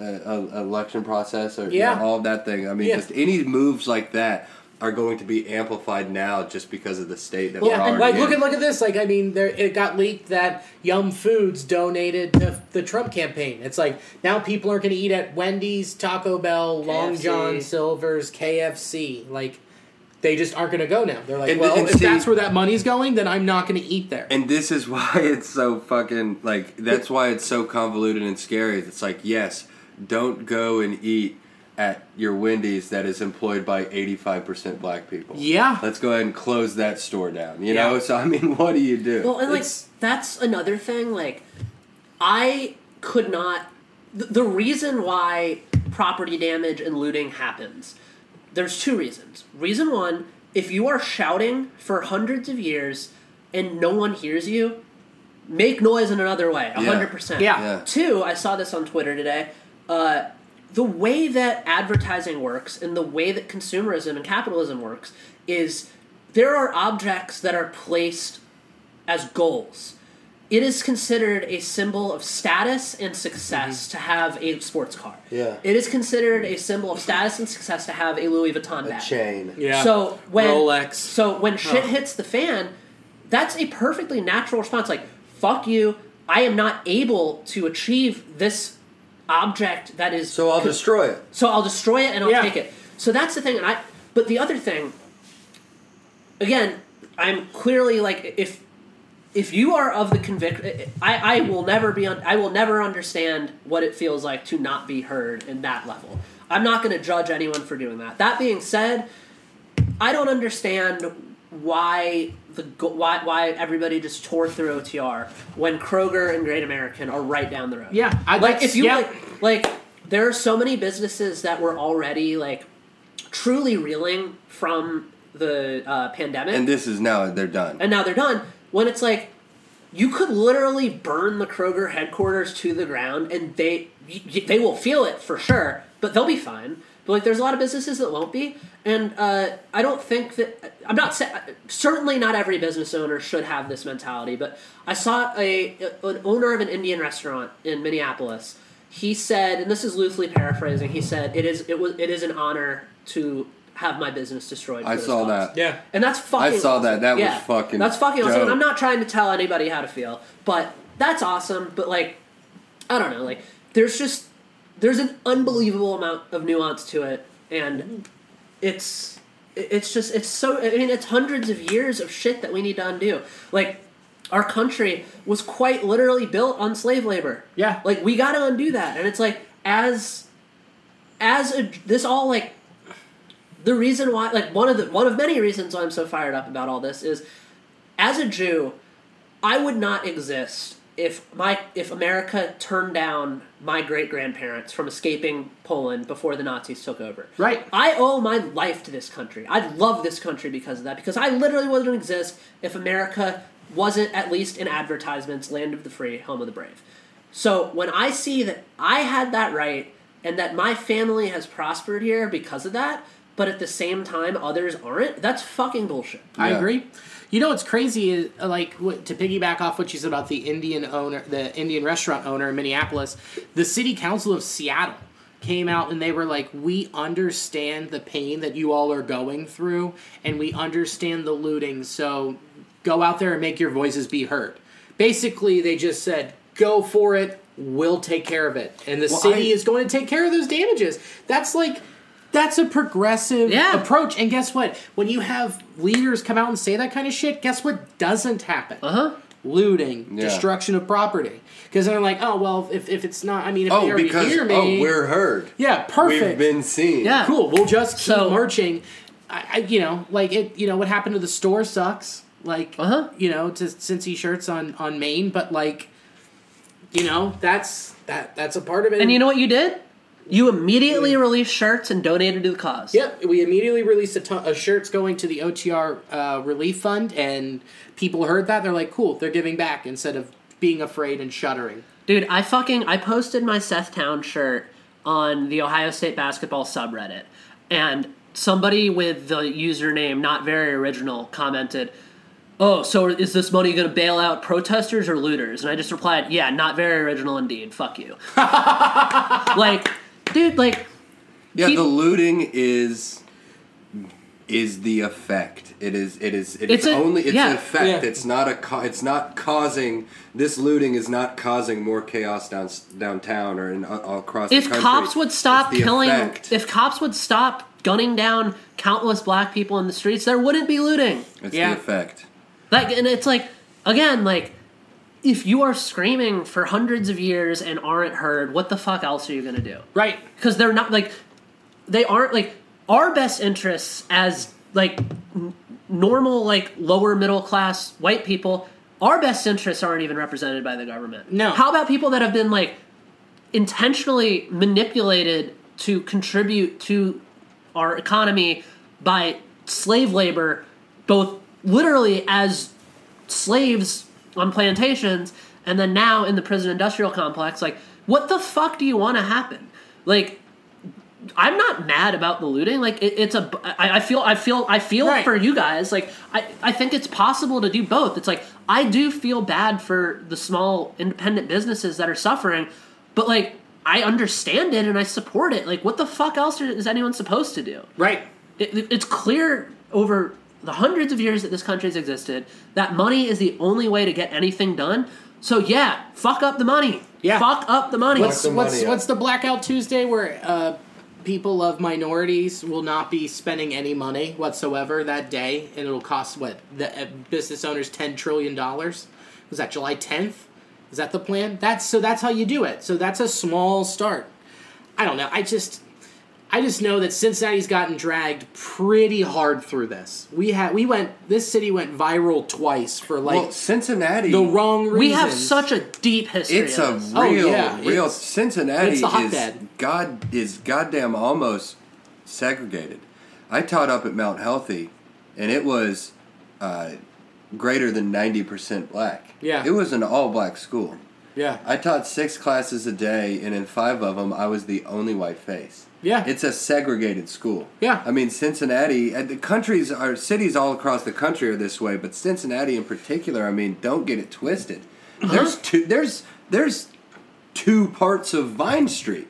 uh, election process or you know, all of that thing. I mean, Yeah. just any moves like that are going to be amplified now just because of the state that Well, we're and already like in. look at look at this. Like I mean, there it got leaked that Yum Foods donated to the Trump campaign. It's like now people aren't going to eat at Wendy's, Taco Bell, Long KFC. John Silver's, KFC. Like they just aren't going to go now. They're like, And- well, and if see- that's where that money's going, then I'm not going to eat there. And this is why it's so fucking like that's why it's so convoluted and scary. It's like yes, don't go and eat at your Wendy's that is employed by eighty five percent black people. Yeah. let's go ahead and close that store down. You Yeah. know, so I mean, what do you do? well, and like it's- that's another thing. Like, I could not. The, the reason why property damage and looting happens, there's two reasons. Reason one, if you are shouting for hundreds of years and no one hears you, make noise in another way. Yeah. hundred percent. Yeah. Yeah. Two, I saw this on Twitter today. Uh, the way that advertising works and the way that consumerism and capitalism works is there are objects that are placed as goals. It is considered a symbol of status and success to have a sports car. Mm-hmm. Yeah. It is considered a symbol of status and success to have a Louis Vuitton A bag. chain. Yeah. So when Rolex. so when shit Oh. hits the fan, that's a perfectly natural response. Like fuck you, I am not able to achieve this object that is So I'll destroy it. so I'll destroy it and I'll Yeah. take it. So that's the thing, and I. But the other thing, again, I'm clearly like if if you are of the conviction, I I will never be un, I will never understand what it feels like to not be heard in that level. I'm not going to judge anyone for doing that. That being said, I don't understand why the go- why why everybody just tore through OTR when Kroger and Great American are right down the road. Yeah, I- like if you yeah. like like there are so many businesses that were already like truly reeling from the uh, pandemic, And this is now they're done. and now they're done. When it's like you could literally burn the Kroger headquarters to the ground, and they they will feel it for sure, but they'll be fine. But like, there's a lot of businesses that won't be, and uh, I don't think that I'm not sa- certainly not every business owner should have this mentality. But I saw a an owner of an Indian restaurant in Minneapolis. He said, and this is loosely paraphrasing. He said, "It is it was it is an honor to." Have my business destroyed. For I this saw cause." that. Yeah. And that's fucking. I saw awesome. that. That was fucking That's fucking awesome. And. I'm not trying to tell anybody how to feel, but that's awesome. But like, I don't know. Like, there's just there's an unbelievable amount of nuance to it, and it's it's just it's so. I mean, it's hundreds of years of shit that we need to undo. Like. Our country was quite literally built on slave labor. Yeah. like we got to undo that, and it's like as as a, this all like the reason why like one of the one of many reasons why I'm so fired up about all this is as a Jew, I would not exist if my if America turned down my great grandparents from escaping Poland before the Nazis took over. Right. I owe my life to this country. I love this country because of that. Because I literally wouldn't exist if America wasn't at least in advertisements, land of the free, home of the brave. So when I see that I had that right and that my family has prospered here because of that, but at the same time others aren't, that's fucking bullshit. I agree. You know what's crazy is uh, like what, to piggyback off what you said about the Indian owner, the Indian restaurant owner in Minneapolis. The city council of Seattle came out and they were like, "We understand the pain that you all are going through, and we understand the looting. So go out there and make your voices be heard." Basically, they just said, "Go for it. We'll take care of it," and the Well, city I- is going to take care of those damages. That's like. That's a progressive Yeah. approach. And guess what? When you have leaders come out and say that kind of shit, guess what doesn't happen? Uh huh. Looting, Yeah. destruction of property. Because they're like, oh, well, if, if it's not, I mean, if they Oh, already because hear me. oh, we're heard. yeah, perfect. We've been seen. Yeah. cool. We'll just keep So- marching. I, I, you know, like it. You know what happened to the store sucks. Like, Uh-huh. you know, to Cincy shirts on on Main, but like, you know, that's that that's a part of it. And you know what you did? You immediately released shirts and donated to the cause. Yep, we immediately released a ton of shirts going to the OTR uh, relief fund, and people heard that. They're like, "Cool, they're giving back instead of being afraid and shuddering." Dude, I fucking I posted my Seth Town shirt on the Ohio State basketball subreddit, and somebody with the username not very original commented, "Oh, so is this money going to bail out protesters or looters?" And I just replied, "Yeah, not very original indeed. Fuck you." like, dude, like, Yeah, Keep- the looting is is the effect. It is it is it's, It's a- only it's yeah. an effect. Yeah. It's not a co- it's not causing this looting is not causing more chaos down downtown or in, all across if the country. cops would stop killing, effect. if cops would stop gunning down countless black people in the streets, there wouldn't be looting. it's Yeah. the effect. Like, and it's like, again, like, if you are screaming for hundreds of years and aren't heard, what the fuck else are you gonna do? Right. Because they're not like, they aren't like our best interests as like n- normal like lower middle class white people. Our best interests aren't even represented by the government. No. How about people that have been like intentionally manipulated to contribute to our economy by slave labor, both literally as slaves on plantations, and then now in the prison industrial complex. Like, what the fuck do you want to happen? Like, I'm not mad about the looting. Like, it, it's a. I, I feel. I feel. I feel Right. for you guys. Like, I. I think it's possible to do both. It's like I do feel bad for the small independent businesses that are suffering, but like. I understand it and I support it. Like, what the fuck else is anyone supposed to do? Right. it, it- it's clear over the hundreds of years that this country's existed that money is the only way to get anything done. So yeah, fuck up the money. Yeah. fuck up the money. What's the money up. what's the blackout Tuesday where uh, people of minorities will not be spending any money whatsoever that day, and it'll cost what the uh, business owners ten trillion dollars. Was that July tenth? Is that the plan? That's so. That's how you do it. So that's a small start. I don't know. I just. I just know that Cincinnati's gotten dragged pretty hard through this. We had we went this city went viral twice for like well, Cincinnati. the wrong reasons. we have such a deep history. It's of a this. Oh, real, yeah, real. it's- Cincinnati it's the is god is goddamn almost segregated. I taught up at Mount Healthy, and it was uh, greater than ninety percent black. Yeah. it was an all black school. yeah I taught six classes a day, and in five of them, I was the only white face. Yeah. it's a segregated school. Yeah. I mean Cincinnati. And the countries are cities all across the country are this way, but Cincinnati in particular. I mean, don't get it twisted. Uh-huh. There's two. There's there's two parts of Vine Street.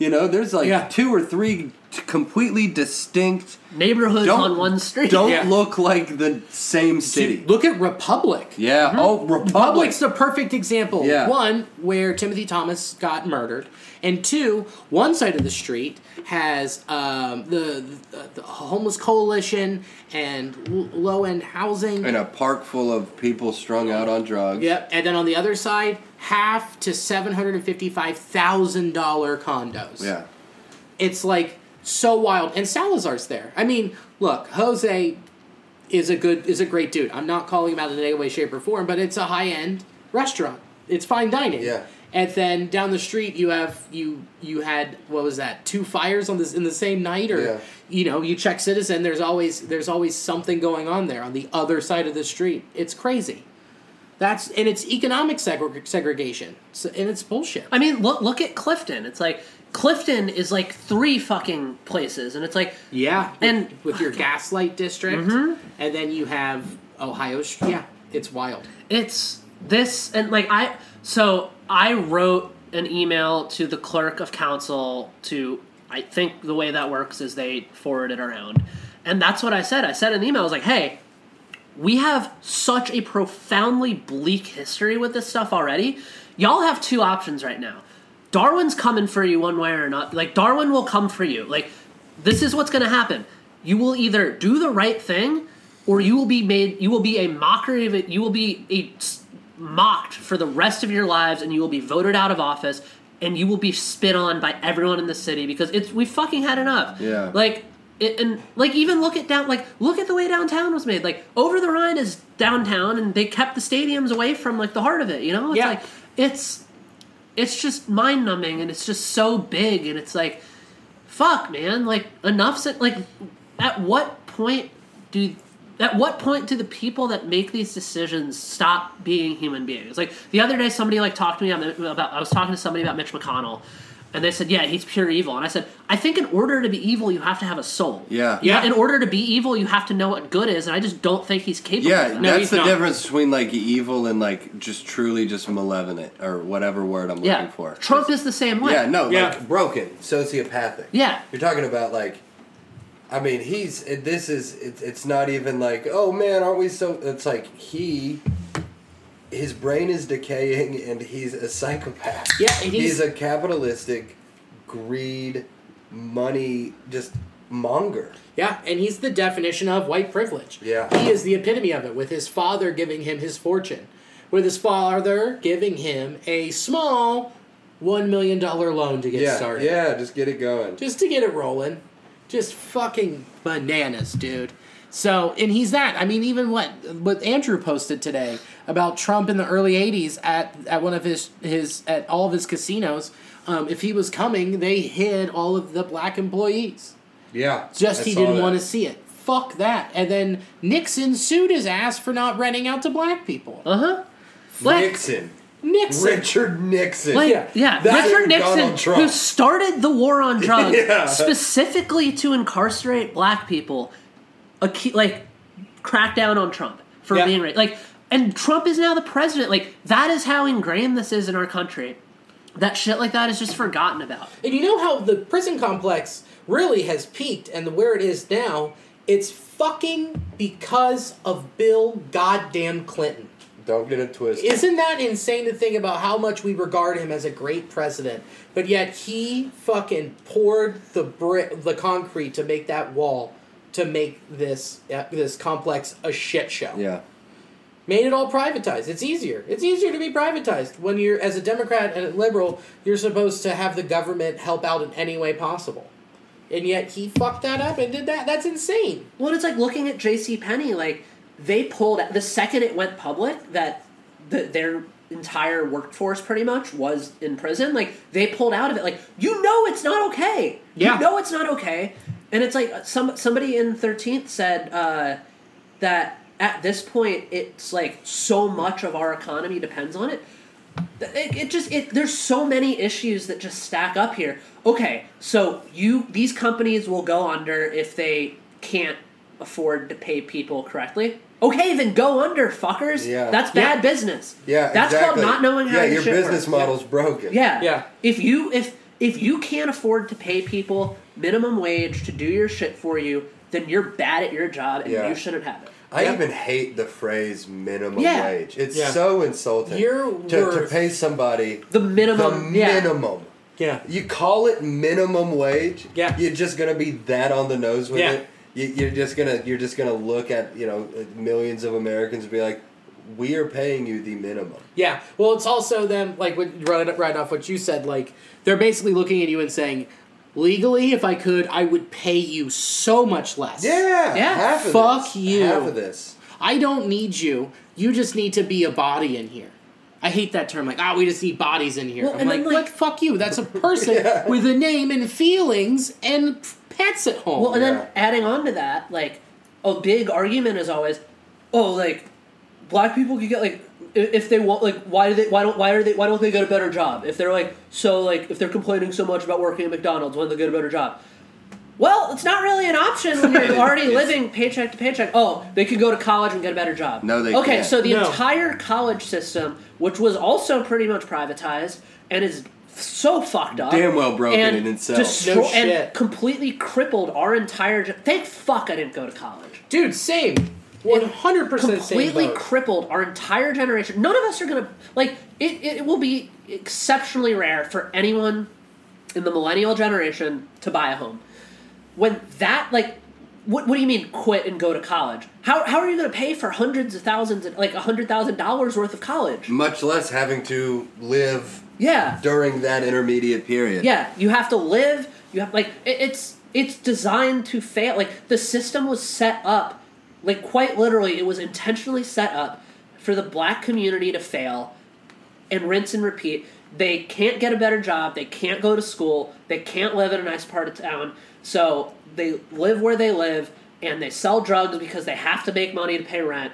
You know, there's like Yeah. two or three t- completely distinct. neighborhoods on one street. Don't Yeah. look like the same city. Look at Republic. yeah. Oh, Republic. Republic's the perfect example. Yeah. One, where Timothy Thomas got murdered, and two, one side of the street has um, the, the the homeless coalition and low end housing. and a park full of people strung out on drugs. Yep, and then on the other side, half to seven hundred and fifty five thousand dollar condos. Yeah. it's like so wild. And Salazar's there. I mean, look, Jose is a good is a great dude. I'm not calling him out in any way, shape, or form, but it's a high end restaurant. It's fine dining. Yeah. And then down the street you have you you had what was that two fires on this in the same night or Yeah. you know you check Citizen there's always there's always something going on there on the other side of the street it's crazy that's and it's economic segre- segregation so, and it's bullshit I mean, look look at Clifton. It's like Clifton is like three fucking places, and it's like Yeah, And- with your gaslight district, Mm-hmm. and then you have Ohio. Yeah, it's wild. it's this and like i so i wrote an email to the clerk of council to i think the way that works is they forward it around and that's what i said i said in the email i was like hey we have such a profoundly bleak history with this stuff already. Y'all have two options right now. Darwin's coming for you one way or not like darwin will come for you. Like this is what's going to happen. You will either do the right thing or you will be made you will be a mockery of it you will be a mocked for the rest of your lives and you will be voted out of office and you will be spit on by everyone in the city because it's we fucking had enough. Yeah. like it, and like even look at down like look at the way downtown was made. Like over the rhine is downtown and they kept the stadiums away from like the heart of it you know? It's Yeah. like it's it's just mind numbing and it's just so big and it's like fuck man. Like enough said like at what point do at what point do the people that make these decisions stop being human beings? Like the other day somebody like talked to me about i was talking to somebody about mitch mcconnell and they said yeah he's pure evil and i said i think in order to be evil you have to have a soul Yeah. Yeah. in order to be evil you have to know what good is and i just don't think he's capable Yeah, of that. That's he's the not. difference between like evil and like just truly just malevolent or whatever word I'm yeah looking for. trump is the same way Yeah, no, Yeah. like broken, sociopathic. Yeah. you're talking about like. I mean, he's. It, this is. It, it's not even like, oh man, aren't we so? It's like he. His brain is decaying, and he's a psychopath. Yeah, he's- he's a capitalistic, greed, money, just monger. Yeah, and he's the definition of white privilege. Yeah. he is the epitome of it. With his father giving him his fortune, with his father giving him a small one million dollar loan to get Yeah, started. yeah, just get it going. just to get it rolling. Just fucking bananas, dude. So, and he's that. I mean, even what what Andrew posted today about Trump in the early '80s at at one of his his at all of his casinos. Um, if he was coming, they hid all of the black employees. Yeah, Just I he saw didn't want to see it. Fuck that. And then Nixon sued his ass for not renting out to black people. uh-huh Like- Nixon. Nixon. Richard Nixon. Like, Yeah. yeah, That's Richard Donald Nixon, Trump. who started the war on drugs Yeah. specifically to incarcerate black people, acu- like crack down on Trump for Yeah. being right. Like, and Trump is now the president. Like, that is how ingrained this is in our country. That shit like that is just forgotten about. And you know how the prison complex really has peaked and where it is now? It's fucking because of Bill goddamn Clinton. Don't get it twisted. Isn't that insane to think about how much we regard him as a great president, but yet he fucking poured the brick, the concrete to make that wall, to make this uh, this complex a shit show. yeah. Made it all privatized. It's easier. It's easier to be privatized when you're as a Democrat and a liberal. You're supposed to have the government help out in any way possible, and yet he fucked that up and did that. That's insane. Well, it's like looking at J.C. Penney. Like they pulled the second it went public that the, their entire workforce pretty much was in prison. Like they pulled out of it. Like you know it's not okay. Yeah. You know it's not okay. And it's like some somebody in Thirteenth said uh, that at this point it's like so much of our economy depends on it. It, it just it there's so many issues that just stack up here. Okay, so you these companies will go under if they can't afford to pay people correctly. Okay, then go under, fuckers. Yeah. That's bad Yeah. business. Yeah, That's exactly. called not knowing how Yeah, your your business works. model's broken. Yeah. Yeah. If you if if you can't afford to pay people minimum wage to do your shit for you, then you're bad at your job and Yeah. you shouldn't have it. I Yep. even hate the phrase minimum Yeah. wage. It's Yeah. so insulting. You're to, to pay somebody The minimum the yeah. minimum. Yeah. You call it minimum wage. Yeah. You're just gonna be that on the nose with Yeah. it. You, you're just gonna you're just gonna look at you know millions of Americans and be like, we are paying you the minimum. Yeah. Well, it's also them like what, right, right off what you said. Like they're basically looking at you and saying, legally, if I could, I would pay you so much less. Yeah. Yeah. Half of Fuck this. you. Half of this. I don't need you. You just need to be a body in here. I hate that term. Like, ah, we just need bodies in here. Well, I'm and like, like- what? Fuck you. That's a person with a name and feelings and pets at home. Well, and Yeah. then adding on to that, like a big argument is always, oh, like black people could get like i- if they want like why do they why don't why are they why don't they get a better job if they're like so like if they're complaining so much about working at McDonald's why don't they get a better job? Well, it's not really an option when you're already living paycheck to paycheck. Oh, they could go to college and get a better job. No, they Okay, can't. so the No. entire college system, which was also pretty much privatized and is so fucked up, Damn well broken in itself. destro- No and completely crippled our entire. Ge- Thank fuck I didn't go to college. dude, same. One hundred percent. Completely boat. crippled our entire generation. None of us are gonna like it. It will be exceptionally rare for anyone in the millennial generation to buy a home. When that like. What, what do you mean quit and go to college? How, how are you going to pay for hundreds of thousands, like a hundred thousand dollars worth of college? Much less having to live Yeah, during that intermediate period. Yeah, you have to live. You have like it, it's it's designed to fail. Like the system was set up, like quite literally, it was intentionally set up for the black community to fail, and rinse and repeat. They can't get a better job. They can't go to school. They can't live in a nice part of town. So they live where they live, and they sell drugs because they have to make money to pay rent.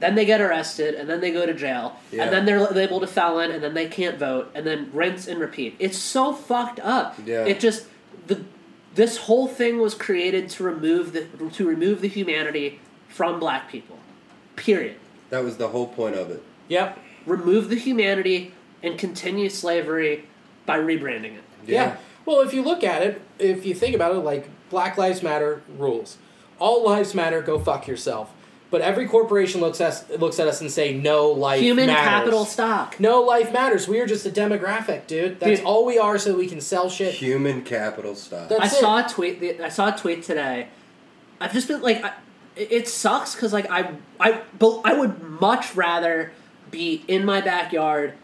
Then they get arrested, and then they go to jail, Yeah. and then they're labeled a felon, and then they can't vote, and then rinse and repeat. It's so fucked up. Yeah. It just the this whole thing was created to remove the to remove the humanity from black people. Period. That was the whole point of it. Yep. Remove the humanity and continue slavery by rebranding it. Yeah. Well, if you look at it, if you think about it, like Black Lives Matter rules, all lives matter. Go fuck yourself. But every corporation looks at us, looks at us and say, "No life Human matters." capital stock. No life matters. We are just a demographic, dude. That's Dude. all we are, so we can sell shit. Human capital stock. That's I it. saw a tweet. the- I saw a tweet today. I've just been like, I, it it sucks because like I I but I would much rather be in my backyard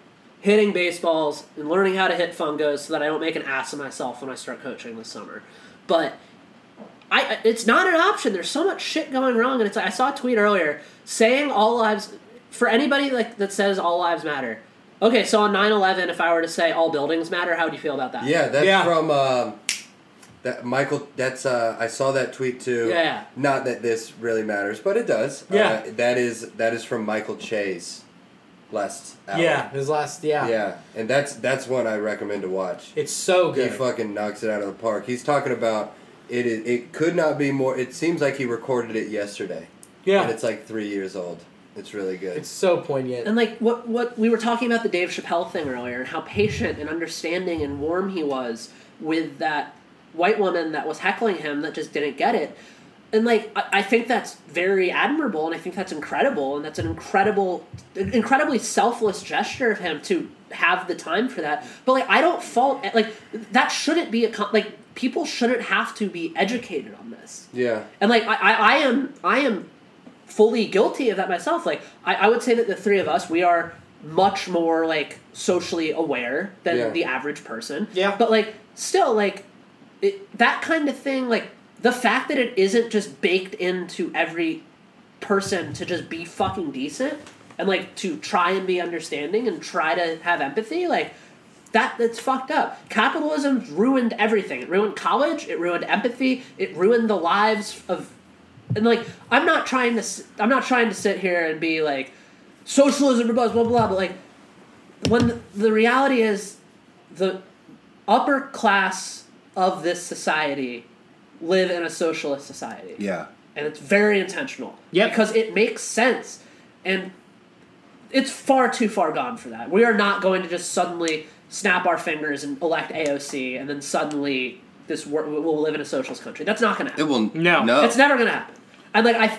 hitting baseballs and learning how to hit fungos so that I don't make an ass of myself when I start coaching this summer. But I it's not an option. There's so much shit going wrong, and it's like I saw a tweet earlier saying all lives for anybody like that says all lives matter. Okay, so on 9-11, if I were to say all buildings matter, how would you feel about that? Yeah, that's Yeah. from um, that Michael. That's uh, I saw that tweet too. Yeah. Not that this really matters, but it does. Yeah. Uh, that is that is from Michael Che's. last hour. Yeah, his last yeah. Yeah, and that's that's one I recommend to watch. It's so good. He fucking knocks it out of the park. He's talking about it. Is, it could not be more. It seems like he recorded it yesterday. yeah. and it's like three years old. It's really good. it's so poignant. And like what what we were talking about the Dave Chappelle thing earlier, and how patient and understanding and warm he was with that white woman that was heckling him that just didn't get it. And like I, I think that's very admirable, and I think that's incredible, and that's an incredible, incredibly selfless gesture of him to have the time for that. But like I don't fault like that shouldn't be a con- like people shouldn't have to be educated on this. yeah, And like I, I, I am I am fully guilty of that myself. Like I, I would say that the three of us, we are much more like socially aware than Yeah. the average person. Yeah. But like still like it, that kind of thing, like the fact that it isn't just baked into every person to just be fucking decent and like to try and be understanding and try to have empathy, like that that's fucked up. Capitalism ruined everything. It ruined college. It ruined empathy. It ruined the lives of, and like I'm not trying to I'm not trying to sit here and be like socialism blah blah blah. But like when the reality is the upper class of this society live in a socialist society yeah. and it's very intentional. Yeah. Because it makes sense. And it's far too far gone for that. We are not going to just suddenly snap our fingers and elect AOC and then suddenly this wor- we'll live in a socialist country. That's not going to happen. It will No. no. It's never going to happen. And like I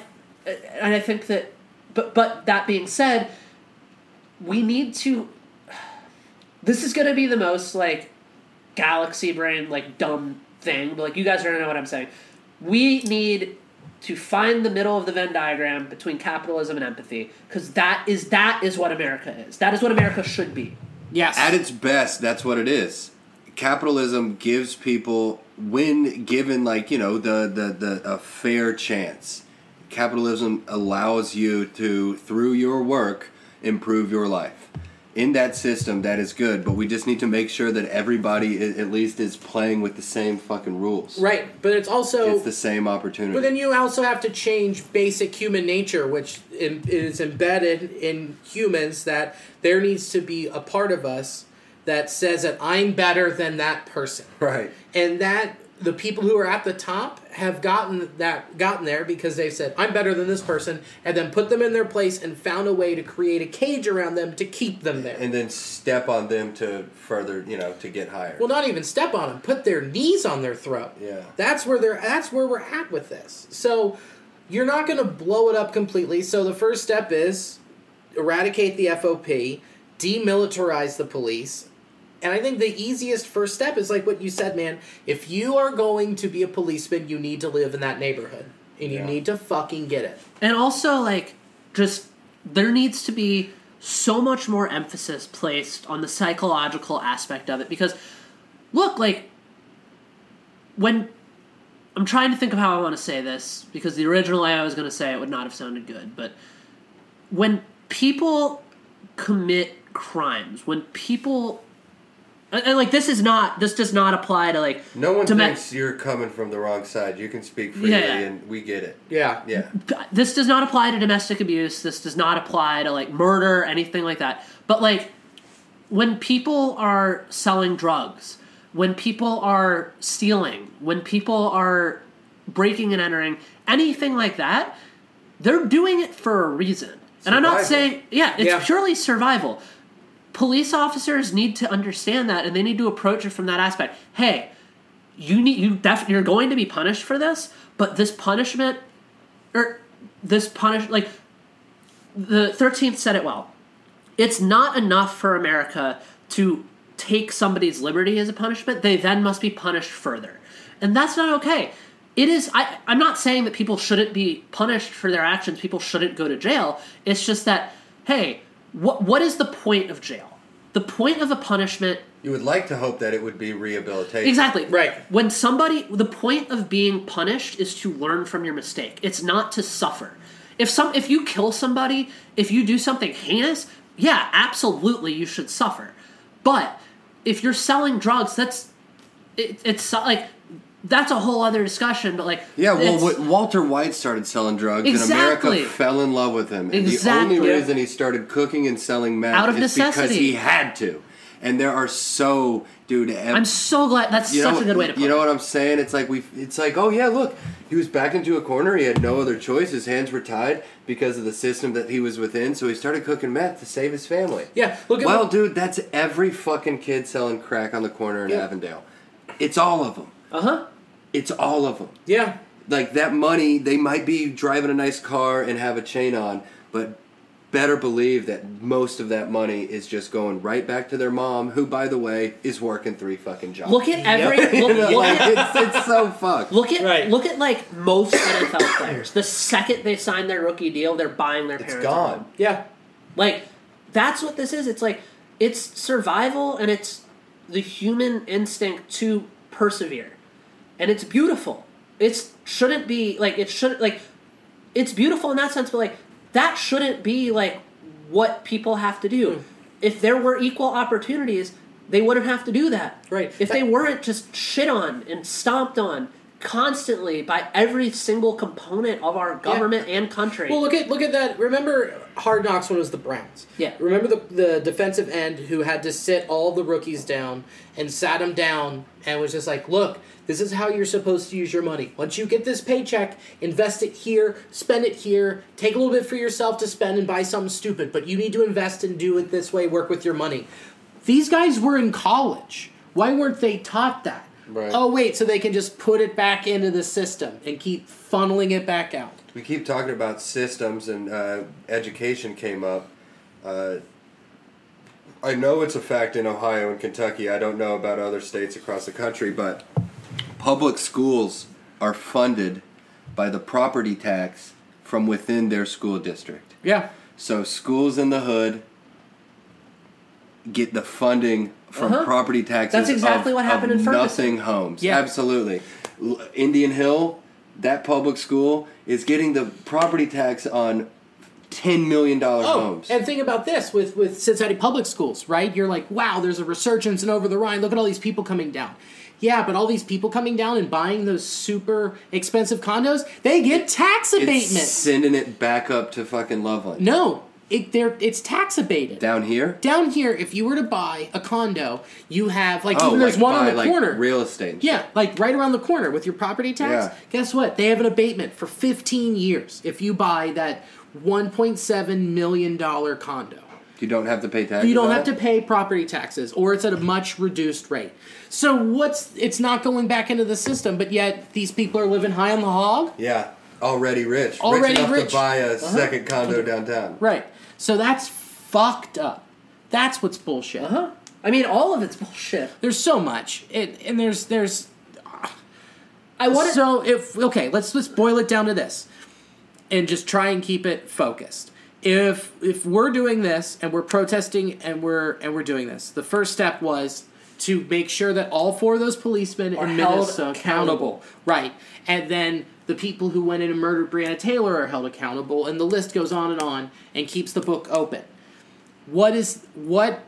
and I think that but but that being said, we need to this is going to be the most like galaxy brain like dumb thing, but like you guys are going to know what I'm saying. We need to find the middle of the Venn diagram between capitalism and empathy because that is that is what America is. That is what America should be. yes. At its best, that's what it is. Capitalism gives people, when given like you know the the the a fair chance, capitalism allows you to through your work improve your life. In that system, that is good, but we just need to make sure that everybody i- at least is playing with the same fucking rules. right, but it's also It's the same opportunity. But then you also have to change basic human nature, which is embedded in humans that there needs to be a part of us that says that I'm better than that person. right. And that the people who are at the top have gotten that gotten there because they've said I'm better than this person and then put them in their place and found a way to create a cage around them to keep them there. And then step on them to further, you know, to get higher. well, not even step on them, put their knees on their throat. Yeah. That's where they're that's where we're at with this. So you're not going to blow it up completely. So the first step is eradicate the FOP, demilitarize the police. And I think the easiest first step is like what you said, man. If you are going to be a policeman, you need to live in that neighborhood. And you Yeah. need to fucking get it. And also, like, just there needs to be so much more emphasis placed on the psychological aspect of it because, look, like, when I'm trying to think of how I want to say this because the original way I was going to say it would not have sounded good, but when people commit crimes, when people and, and, like this is not this does not apply to like No one to me- thinks you're coming from the wrong side. You can speak freely, Yeah. and we get it. Yeah. Yeah, this does not apply to domestic abuse this does not apply to like murder anything like that but like when people are selling drugs when people are stealing when people are breaking and entering anything like that they're doing it for a reason and i'm not saying yeah it's Yeah. purely survival police officers need to understand that and they need to approach it from that aspect. Hey you need you def- you're going to be punished for this but this punishment or this punish like the 13th said it well. It's not enough for america to take somebody's liberty as a punishment. They then must be punished further. And that's not okay. It is I, i'm not saying that people shouldn't be punished for their actions. People shouldn't go to jail. It's just that hey what, what is the point of jail the point of a punishment you would like to hope that it would be rehabilitation. Exactly. Right. When somebody, the point of being punished is to learn from your mistake. It's not to suffer. If some, if you kill somebody, if you do something heinous, yeah, absolutely, you should suffer. But if you're selling drugs, that's it, it's like that's a whole other discussion. But like, Yeah, well, it's- Walter White started selling drugs, Exactly. and America fell in love with him. And Exactly. the only reason he started cooking and selling meth Out of is because he had to. And there are so, dude. ev- I'm so glad. That's you such know, a good way to put it. You know it. what I'm saying? It's like we. It's like, oh yeah, look, he was backed into a corner. He had no other choice. His hands were tied because of the system that he was within. So he started cooking meth to save his family. Yeah, look at Well, what- dude, that's every fucking kid selling crack on the corner in Yeah. Avondale. It's all of them. Uh huh. It's all of them yeah. like that money they might be driving a nice car and have a chain on but better believe that most of that money is just going right back to their mom who by the way is working three fucking jobs Look at every. Look, look like, at, it's, it's so fucked Look at Right. look at like most NFL players. The second they sign their rookie deal, they're buying their it's parents. a home. gone Yeah. Like that's what this is. It's like it's survival and it's the human instinct to persevere. And it's beautiful. It shouldn't be like it should like it's beautiful in that sense, but like that shouldn't be like what people have to do. Hmm. If there were equal opportunities, they wouldn't have to do that. Right. If they weren't just shit on and stomped on constantly by every single component of our government and country. Well, look at look at that. Remember Hard Knocks when it was the Browns. Yeah. Remember the the defensive end who had to sit all the rookies down and sat them down and was just like, "Look, this is how you're supposed to use your money. Once you get this paycheck, invest it here, spend it here, take a little bit for yourself to spend and buy something stupid, but you need to invest and do it this way. Work with your money." These guys were in college. Why weren't they taught that? Right. Oh wait, so they can just put it back into the system and keep funneling it back out. we keep talking about systems and uh, education came up uh, i know it's a fact in ohio and kentucky i don't know about other states across the country but public schools are funded by the property tax from within their school district Yeah. so schools in the hood get the funding from Uh-huh. property taxes. That's exactly of- what happened of in Ferguson. Nothing homes. Yeah. Absolutely. Indian Hill, that public school is getting the property tax on ten million dollar Oh, homes. and think about this with with Cincinnati public schools, right? You're like, wow, there's a resurgence in over the Rhine. Look at all these people coming down. Yeah, but all these people coming down and buying those super expensive condos, they get tax it's abatement. sending it back up to fucking Loveland. No, it, they're, it's tax abated. Down here. Down here, if you were to buy a condo, you have like oh, even there's one on the like, corner. Real estate. Yeah, like right around the corner with your property tax. Yeah. Guess what? They have an abatement for 15 years if you buy that 1.7 million dollar condo. You don't have to pay taxes. You don't have it? to pay property taxes, or it's at a much reduced rate. So what's it's not going back into the system, but yet these people are living high on the hog, Yeah. Already rich. Already rich enough rich. Uh-huh. to buy a second condo downtown. right? So that's fucked up. That's what's bullshit. huh? I mean, all of it's bullshit. There's so much, it, and there's there's I want so if okay, let's let's boil it down to this, and just try and keep it focused. If if we're doing this and we're protesting and we're and we're doing this, the first step was to make sure that all four of those policemen Are in held Minnesota accountable. accountable, right? And then the people who went in and murdered Breonna Taylor are held accountable, and the list goes on and on and keeps the book open. What is what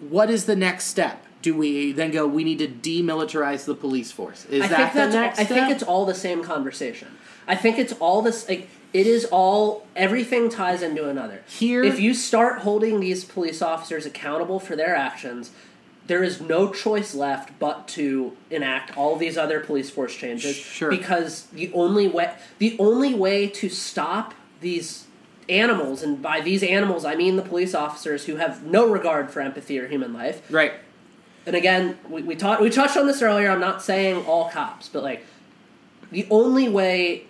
what is the next step? Do we then go? We need to demilitarize the police force. Is I that the next I step? think it's all the same conversation. I think it's all this. Like it is all. Everything ties into another. Here- if you start holding these police officers accountable for their actions, there is no choice left but to enact all these other police force changes. Sure. Because the only way the only way to stop these animals, and by these animals I mean the police officers who have no regard for empathy or human life, right. and again, we, we taught we touched on this earlier. I'm not saying all cops, but like the only way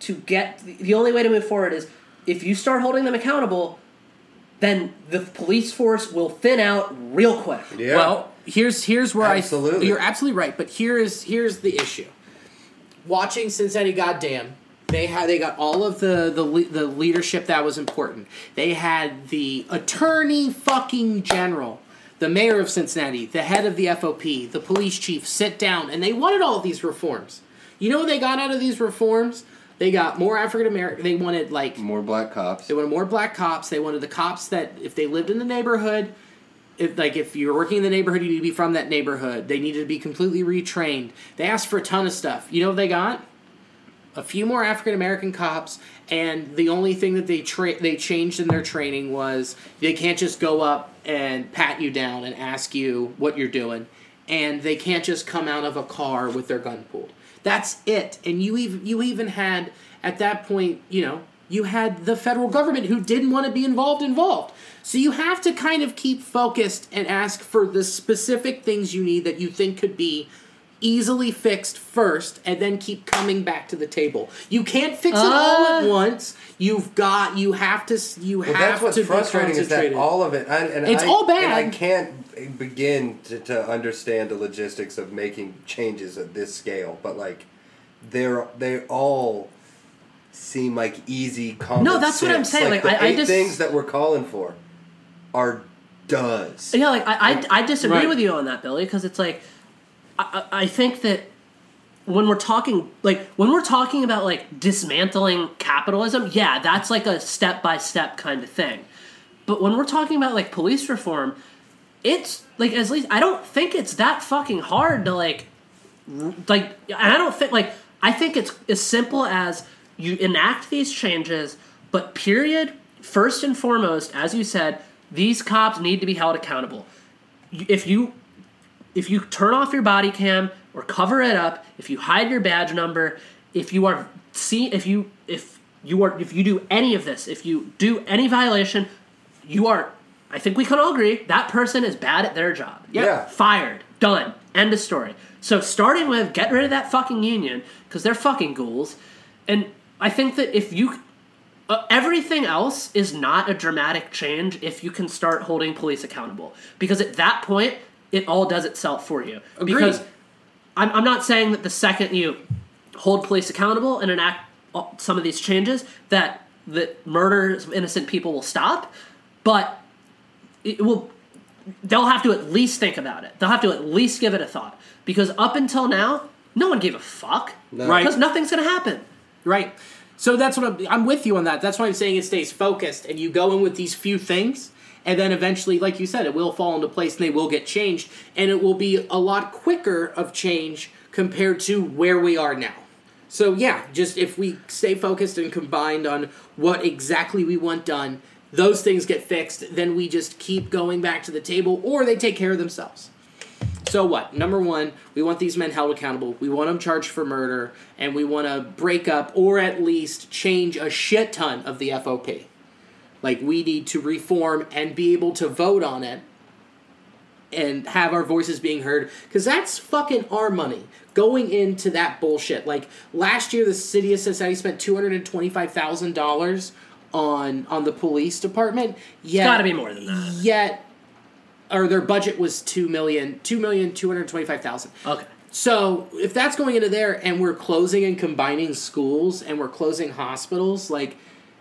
to get the only way to move forward is if you start holding them accountable, then the police force will thin out real quick. Yeah. Well, here's here's where Absolutely. I you're absolutely right, but here is here's the issue. Watching Cincinnati, goddamn, they had they got all of the the the leadership that was important. They had the attorney fucking general, the mayor of Cincinnati, the head of the FOP, the police chief sit down, and they wanted all of these reforms. You know what they got out of these reforms? They got more African American. They wanted like More black cops. they wanted more black cops. They wanted the cops that if they lived in the neighborhood, if like if you're working in the neighborhood, you need to be from that neighborhood. They needed to be completely retrained. They asked for a ton of stuff. You know what they got? A few more African American cops, and the only thing that they tra- they changed in their training was they can't just go up and pat you down and ask you what you're doing, and they can't just come out of a car with their gun pulled. That's it. And you even you even had at that point, you know, you had the federal government who didn't want to be involved involved. So you have to kind of keep focused and ask for the specific things you need that you think could be easily fixed first and then keep coming back to the table. You can't fix it all at Uh. once. You've got you have to you Well, have that's what's to be frustrating is that all of it, I, and It's I, all And I can't begin to, to understand the logistics of making changes at this scale, but like, they're they all seem like easy common No, that's what I'm saying, Like, like, the I- I eight just- things that we're calling for are does. Yeah, like I, I, I disagree Right. with you on that, Billy, because it's like I, I think that when we're talking like when we're talking about like dismantling capitalism, yeah, that's like a step by step kind of thing. But when we're talking about like police reform, it's like at least I don't think it's that fucking hard to like like I don't think like I think it's as simple as you enact these changes, but period first and foremost, as you said, these cops need to be held accountable. If you if you turn off your body cam or cover it up, if you hide your badge number, if you are see if you if you are if you do any of this, if you do any violation, you are I think we can all agree that person is bad at their job. Yep. Yeah. Fired. Done. End of story. So starting with get rid of that fucking union because they're fucking ghouls, and I think that if you uh, everything else is not a dramatic change if you can start holding police accountable because at that point it all does itself for you Agreed. because I'm, I'm not saying that the second you hold police accountable and enact some of these changes that that murders of innocent people will stop but it will they'll have to at least think about it they'll have to at least give it a thought because up until now no one gave a fuck Right. because nothing's gonna happen Right. So that's what I'm, I'm with you on that. That's why I'm saying it stays focused, and you go in with these few things, and then eventually, like you said, it will fall into place, and they will get changed, and it will be a lot quicker of change compared to where we are now. So yeah, just if we stay focused and combined on what exactly we want done, those things get fixed. Then we just keep going back to the table, or they take care of themselves. So what? Number one, we want these men held accountable. We want them charged for murder, and we want to break up or at least change a shit ton of the FOP. Like we need to reform and be able to vote on it and have our voices being heard because that's fucking our money going into that bullshit. Like last year, the city of Cincinnati spent two hundred and twenty five thousand dollars on on the police department. Yeah, gotta be more than that. Yet, or their budget was two million, two million two hundred twenty five thousand. okay So if that's going into there, and we're closing and combining schools, and we're closing hospitals, like,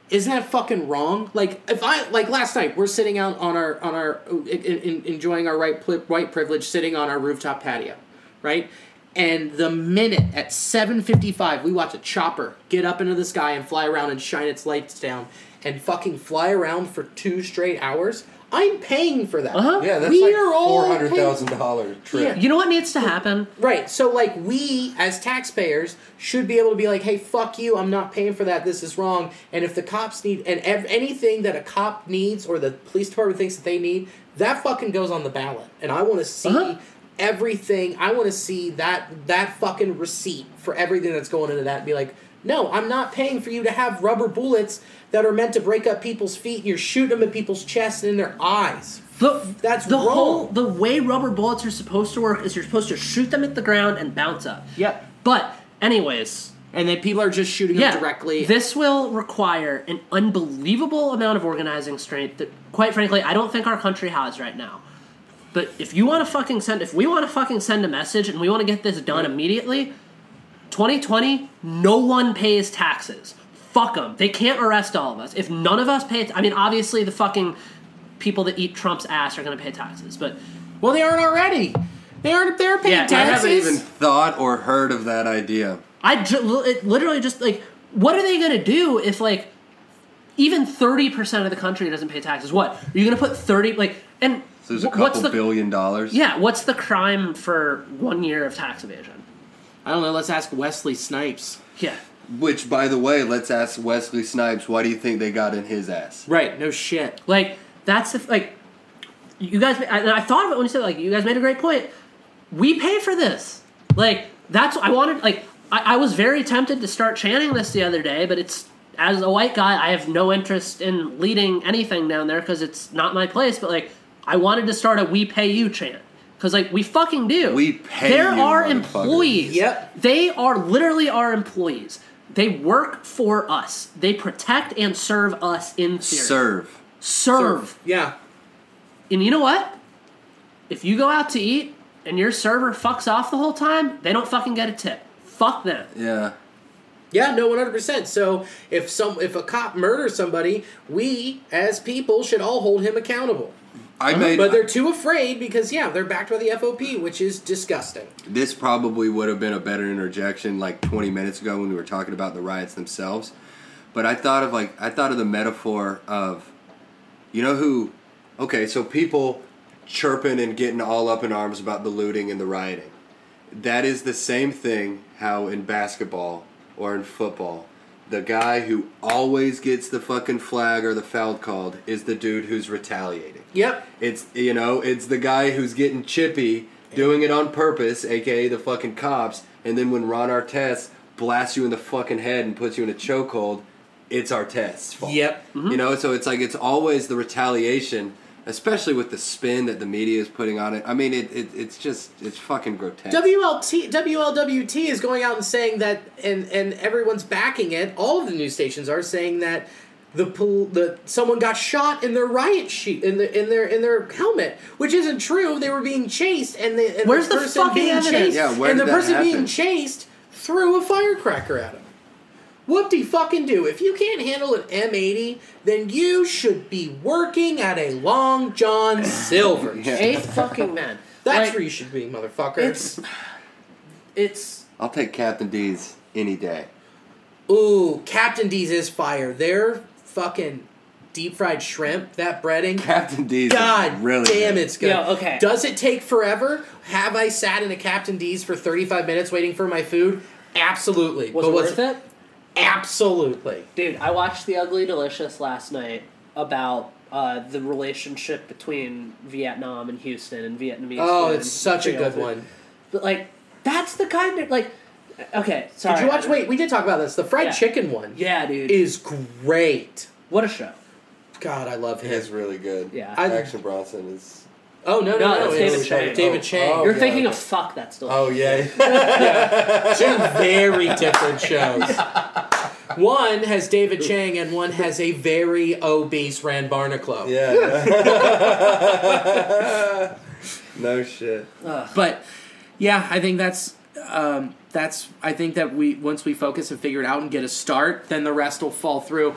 isn't that fucking wrong? Like, if I like last night, we're sitting out on our on our in, in, enjoying our right white privilege, sitting on our rooftop patio, right? And the minute at seven fifty five, we watch a chopper get up into the sky and fly around and shine its lights down and fucking fly around for two straight hours. I'm paying for that. Uh-huh. Yeah, that's We like are four hundred thousand dollar trip. Yeah. you know what needs to happen Right. So like we as taxpayers should be able to be like, "Hey, fuck you. I'm not paying for that. This is wrong." And if the cops need and ev- anything that a cop needs or the police department thinks that they need, that fucking goes on the ballot. And I want to see Uh-huh. everything. I want to see that that fucking receipt for everything that's going into that and be like, "No, I'm not paying for you to have rubber bullets that are meant to break up people's feet and you're shooting them at people's chests and in their eyes." The, That's the wrong. whole the way rubber bullets are supposed to work is you're supposed to shoot them at the ground and bounce up. Yep. But anyways, And then people are just shooting yeah, them directly. This will require an unbelievable amount of organizing strength that, quite frankly, I don't think our country has right now. But if you want to fucking send, if we want to fucking send a message and we want to get this done immediately, 2020, no one pays taxes. Fuck them. They can't arrest all of us. If none of us pay, I mean, obviously the fucking people that eat Trump's ass are going to pay taxes. But Well, they aren't already. They aren't. They're paying taxes. Yeah, I I haven't even thought or heard of that idea. I ju- it literally just like, what are they going to do if like even thirty percent of the country doesn't pay taxes? What are you going to put thirty like? And So there's a Wh- what's couple the- billion dollars. Yeah, what's the crime for one year of tax evasion? I don't know. Let's ask Wesley Snipes. Yeah. Which, by the way, let's ask Wesley Snipes. Why do you think they got in his ass? Right. No shit. Like that's the like you guys. I, I thought of it when you said like you guys made a great point. We pay for this. Like that's I wanted. Like I, I was very tempted to start chanting this the other day, but it's as a white guy, I have no interest in leading anything down there because it's not my place. But like I wanted to start a "We pay you" chant. Because like we fucking do. We pay There you, are motherfucker. employees. Yep. They are literally our employees. They work for us. They protect and serve us in theory. Serve. serve. Yeah. And you know what? If you go out to eat and your server fucks off the whole time, they don't fucking get a tip. Fuck them. Yeah. Yeah, no, one hundred percent. So if some if a cop murders somebody, we as people should all hold him accountable. I uh-huh. made. But they're too afraid because yeah, they're backed by the FOP, which is disgusting. this probably would have been a better interjection like 20 minutes ago when we were talking about the riots themselves. But I thought of like I thought of the metaphor of, you know who? Okay, so people chirping and getting all up in arms about the looting and the rioting. That is the same thing how in basketball or in football, the guy who always gets the fucking flag or the foul called is the dude who's retaliating. Yep. It's you know, it's the guy who's getting chippy, doing it on purpose, aka the fucking cops, and then when Ron Artest blasts you in the fucking head and puts you in a chokehold, it's Artest's fault. Yep. You know, so it's like it's always the retaliation, especially with the spin that the media is putting on it. I mean, it, it it's just it's fucking grotesque. WLT WLWT is going out and saying that, and and everyone's backing it. All of the news stations are saying that the pol- the someone got shot in their riot sheet in the in their in their helmet, which isn't true. They were being chased, and, the, and Where's the person fucking being evidence? chased, Yeah, where and the did that person being chased threw a firecracker at him. Whoop de fucking do. If you can't handle an M80, then you should be working at a Long John Silver. Yeah. A fucking man. That's Like, where you should be, motherfucker. It's it's I'll take Captain D's any day. Ooh, Captain D's is fire. Their fucking deep fried shrimp, that breading. Captain D's. God is really damn, good. it's good. Yeah, okay. Does it take forever? Have I sat in a Captain D's for 35 minutes waiting for my food? Absolutely. was But it was worth it? Absolutely. Dude, I watched The Ugly Delicious last night about uh, the relationship between Vietnam and Houston and Vietnamese. Oh, food it's such a good food. one. But like, that's the kind of like. Okay, sorry. Did you watch? Wait, we did talk about this. The fried Yeah. chicken one Yeah, dude. is great. what a show. God, I love him. He's really good. Yeah. I- Action Bronson is. Oh no, no, No, no! that's it's David Chang. David Chang. oh. You're yeah, thinking of fuck. That's still. Oh yeah. Two very different shows. One has David Chang, and one has a very obese Rand Barnacle. yeah. no shit. But yeah, I think that's um, that's. I think that we once we focus and figure it out and get a start, then the rest will fall through.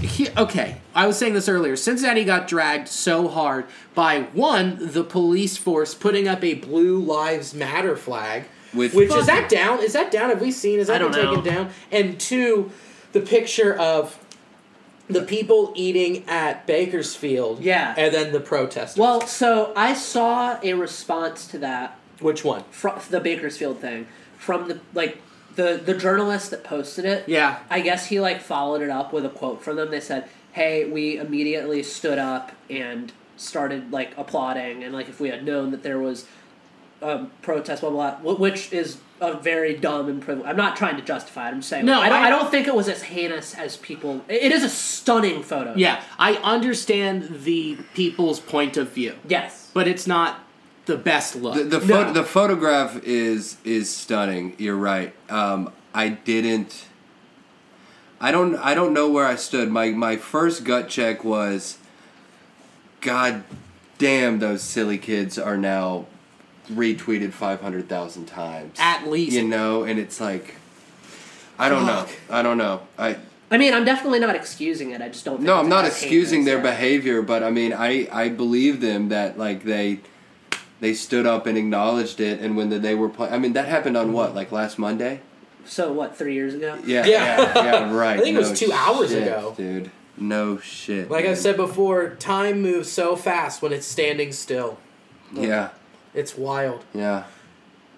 He, okay, I was saying this earlier. Cincinnati got dragged so hard by one the police force putting up a Blue Lives Matter flag, Which- which is that down? Is that down? Have we seen? Is that I don't been taken know. down? And two, the picture of. The people eating at Bakersfield, Yeah. and then the protesters. Well, so I saw a response to that which one? from the Bakersfield thing from the like the the journalist that posted it. Yeah. I guess he like followed it up with a quote from them. They said, "Hey, we immediately stood up and started like applauding, and like if we had known that there was a protest, blah blah, blah," which is a very dumb and privileged. I'm not trying to justify it. I'm saying No, I don't, I- I, don't think it was as heinous as people. It it is a stunning photo. Yeah, I understand the people's point of view, Yes. but it's not the best look. The the, No. photo, the photograph is is stunning. You're right. Um, I didn't. I don't. I don't know where I stood. My my first gut check was, God damn, those silly kids are now retweeted five hundred thousand times At least. You know, and it's like, I don't know. I don't know. I I mean, I'm definitely not excusing it. I just don't. Think no, I'm not excusing their yeah. behavior, but I mean, I I believe them that like they they stood up and acknowledged it, and when the, they were playing, I mean, that happened on what like last Monday? So what? Three years ago. Yeah, Yeah. yeah, yeah, right. I think it was No two hours shit, ago. dude. no shit. Like I said before, time moves so fast when it's standing still. Yeah, It's wild. yeah.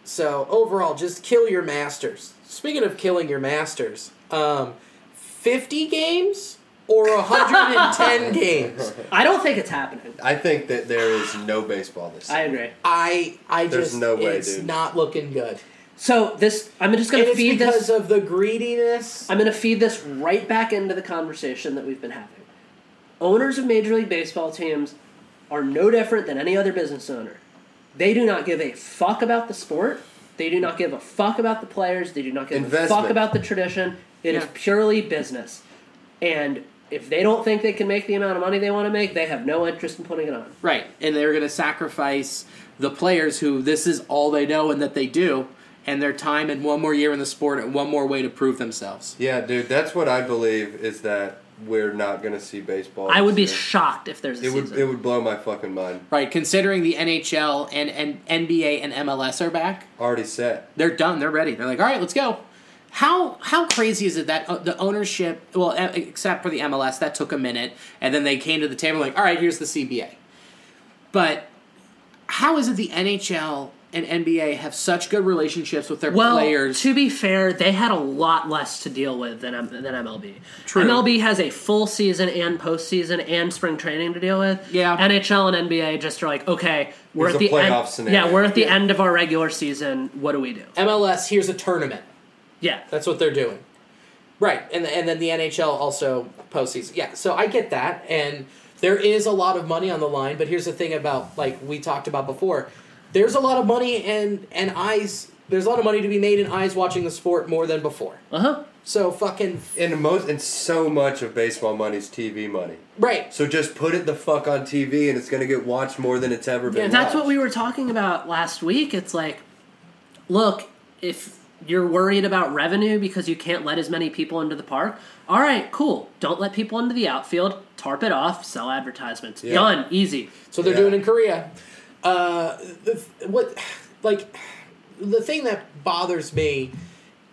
So overall, just kill your masters. Speaking of killing your masters, um, fifty games or hundred and ten games. I don't think it's happening. I think that there is no baseball this. Season. I agree. I I There's just no way, it's dude. not looking good. So this, I'm just And gonna it's feed because this. of the greediness. I'm gonna feed this right back into the conversation that we've been having. Owners of Major League Baseball teams are no different than any other business owner. They do not give a fuck about the sport. They do not give a fuck about the players. They do not give a fuck about the tradition. It is Yeah. purely business. And if they don't think they can make the amount of money they want to make, they have no interest in putting it on. Right, and they're going to sacrifice the players who this is all they know and that they do, and their time and one more year in the sport and one more way to prove themselves. yeah, dude. That's what I believe is that we're not gonna see baseball. I would be year. shocked if there's a It would season. it would blow my fucking mind. Right, considering the NHL and, and NBA and MLS are back, Already set. they're done. They're ready. They're like, all right, let's go. How how crazy is it that uh, the ownership? Well, e- except for the MLS, that took a minute, and then they came to the table like, all right, here's the CBA. But how is it the NHL and NBA have such good relationships with their Well, players? to be fair, they had a lot less to deal with than than MLB. True. MLB has a full season and postseason and spring training to deal with. Yeah. NHL and NBA just are like, okay, we're Here's at the playoff end. scenario. Yeah, we're at the Yeah. end of our regular season. What do we do? MLS, here's a tournament. Yeah. That's what they're doing. Right, and and then the NHL also postseason. Yeah, so I get that, and there is a lot of money on the line. But here's the thing about like we talked about before, there's a lot of money and and eyes. There's a lot of money to be made in eyes watching the sport more than before. Uh huh. So fucking And most and so much of baseball money is TV money. right. So just put it the fuck on TV, and it's gonna get watched more than it's ever been. That's what we were talking about last week. It's like, look, if you're worried about revenue because you can't let as many people into the park, all right, cool. Don't let people into the outfield. Tarp it off. Sell advertisements. Yeah. Done. Easy. So they're Yeah. doing in Korea. Uh, the, what, like, the thing that bothers me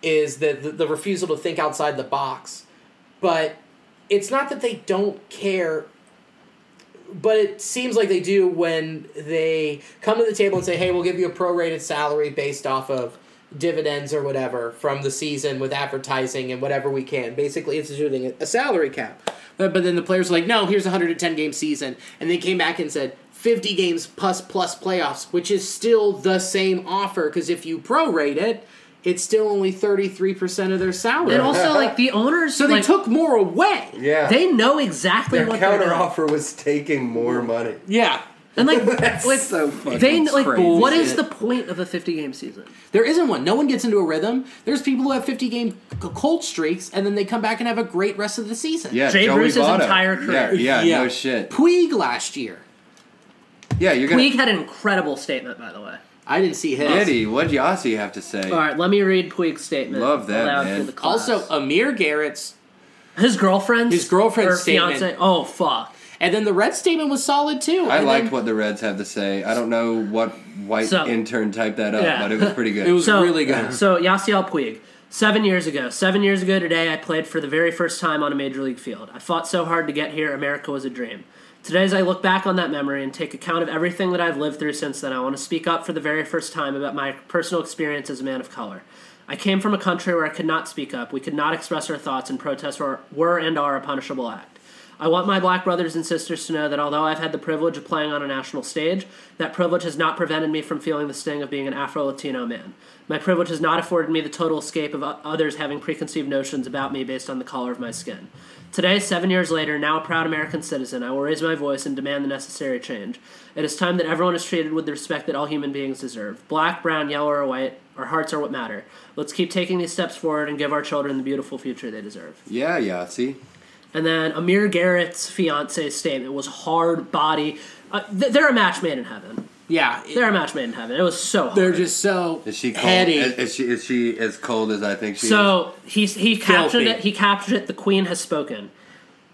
is that the, the refusal to think outside the box. But it's not that they don't care, but it seems like they do when they come to the table and say, "Hey, we'll give you a prorated salary based off of." Dividends or whatever from the season with advertising and whatever we can. Basically instituting a salary cap. But, but then the players were like no here's a 110 game season. And they came back and said 50 games plus plus playoffs which is still the same offer because if you prorate it it's still only 33% of their salary. And also, like the owners, so they like, took more away. Yeah. They know exactly Their what they're counter offer was taking more money. yeah and like, That's like so fucking they like crazy. what is the point of a 50 game season? There isn't one. No one gets into a rhythm. There's people who have 50 game c- cold streaks and then they come back and have a great rest of the season. Yeah, Jay Joey Bruce's Votto. entire career. Yeah, yeah, no shit. Puig last year. Yeah, you're gonna. Puig had an incredible statement, by the way. I didn't see his. Did he? What'd Yossi have to say? All right, let me read Puig's statement. Love that, aloud man. For the class. Also, Amir Garrett's, his girlfriend's His girlfriend's or statement. fiance. Oh fuck! And then the Red statement was solid too. I And liked then- what the Reds have to say. I don't know what white So- intern typed that up, Yeah. but it was pretty good. It was So really good. So Yasiel Puig. Seven years ago, seven years ago today, I played for the very first time on a major league field. I fought so hard to get here. America was a dream. Today, as I look back on that memory and take account of everything that I've lived through since then, I want to speak up for the very first time about my personal experience as a man of color. I came from a country where I could not speak up, we could not express our thoughts, and protests were, were and are a punishable act. I want my black brothers and sisters to know that although I've had the privilege of playing on a national stage, that privilege has not prevented me from feeling the sting of being an Afro Latino man. My privilege has not afforded me the total escape of others having preconceived notions about me based on the color of my skin. Today, seven years later, now a proud American citizen, I will raise my voice and demand the necessary change. It is time that everyone is treated with the respect that all human beings deserve. Black, brown, yellow, or white, our hearts are what matter. Let's keep taking these steps forward and give our children the beautiful future they deserve. yeah, Yossi. And then Amir Garrett's fiance's statement was hard body. Uh, th- they're a match made in heaven. Yeah, it- They're a match made in heaven. It was so hard. they're just so Is she cold? heady. Is, is she is she as cold as I think she is? So he he captured Filthy. it. He captured it. The Queen has spoken,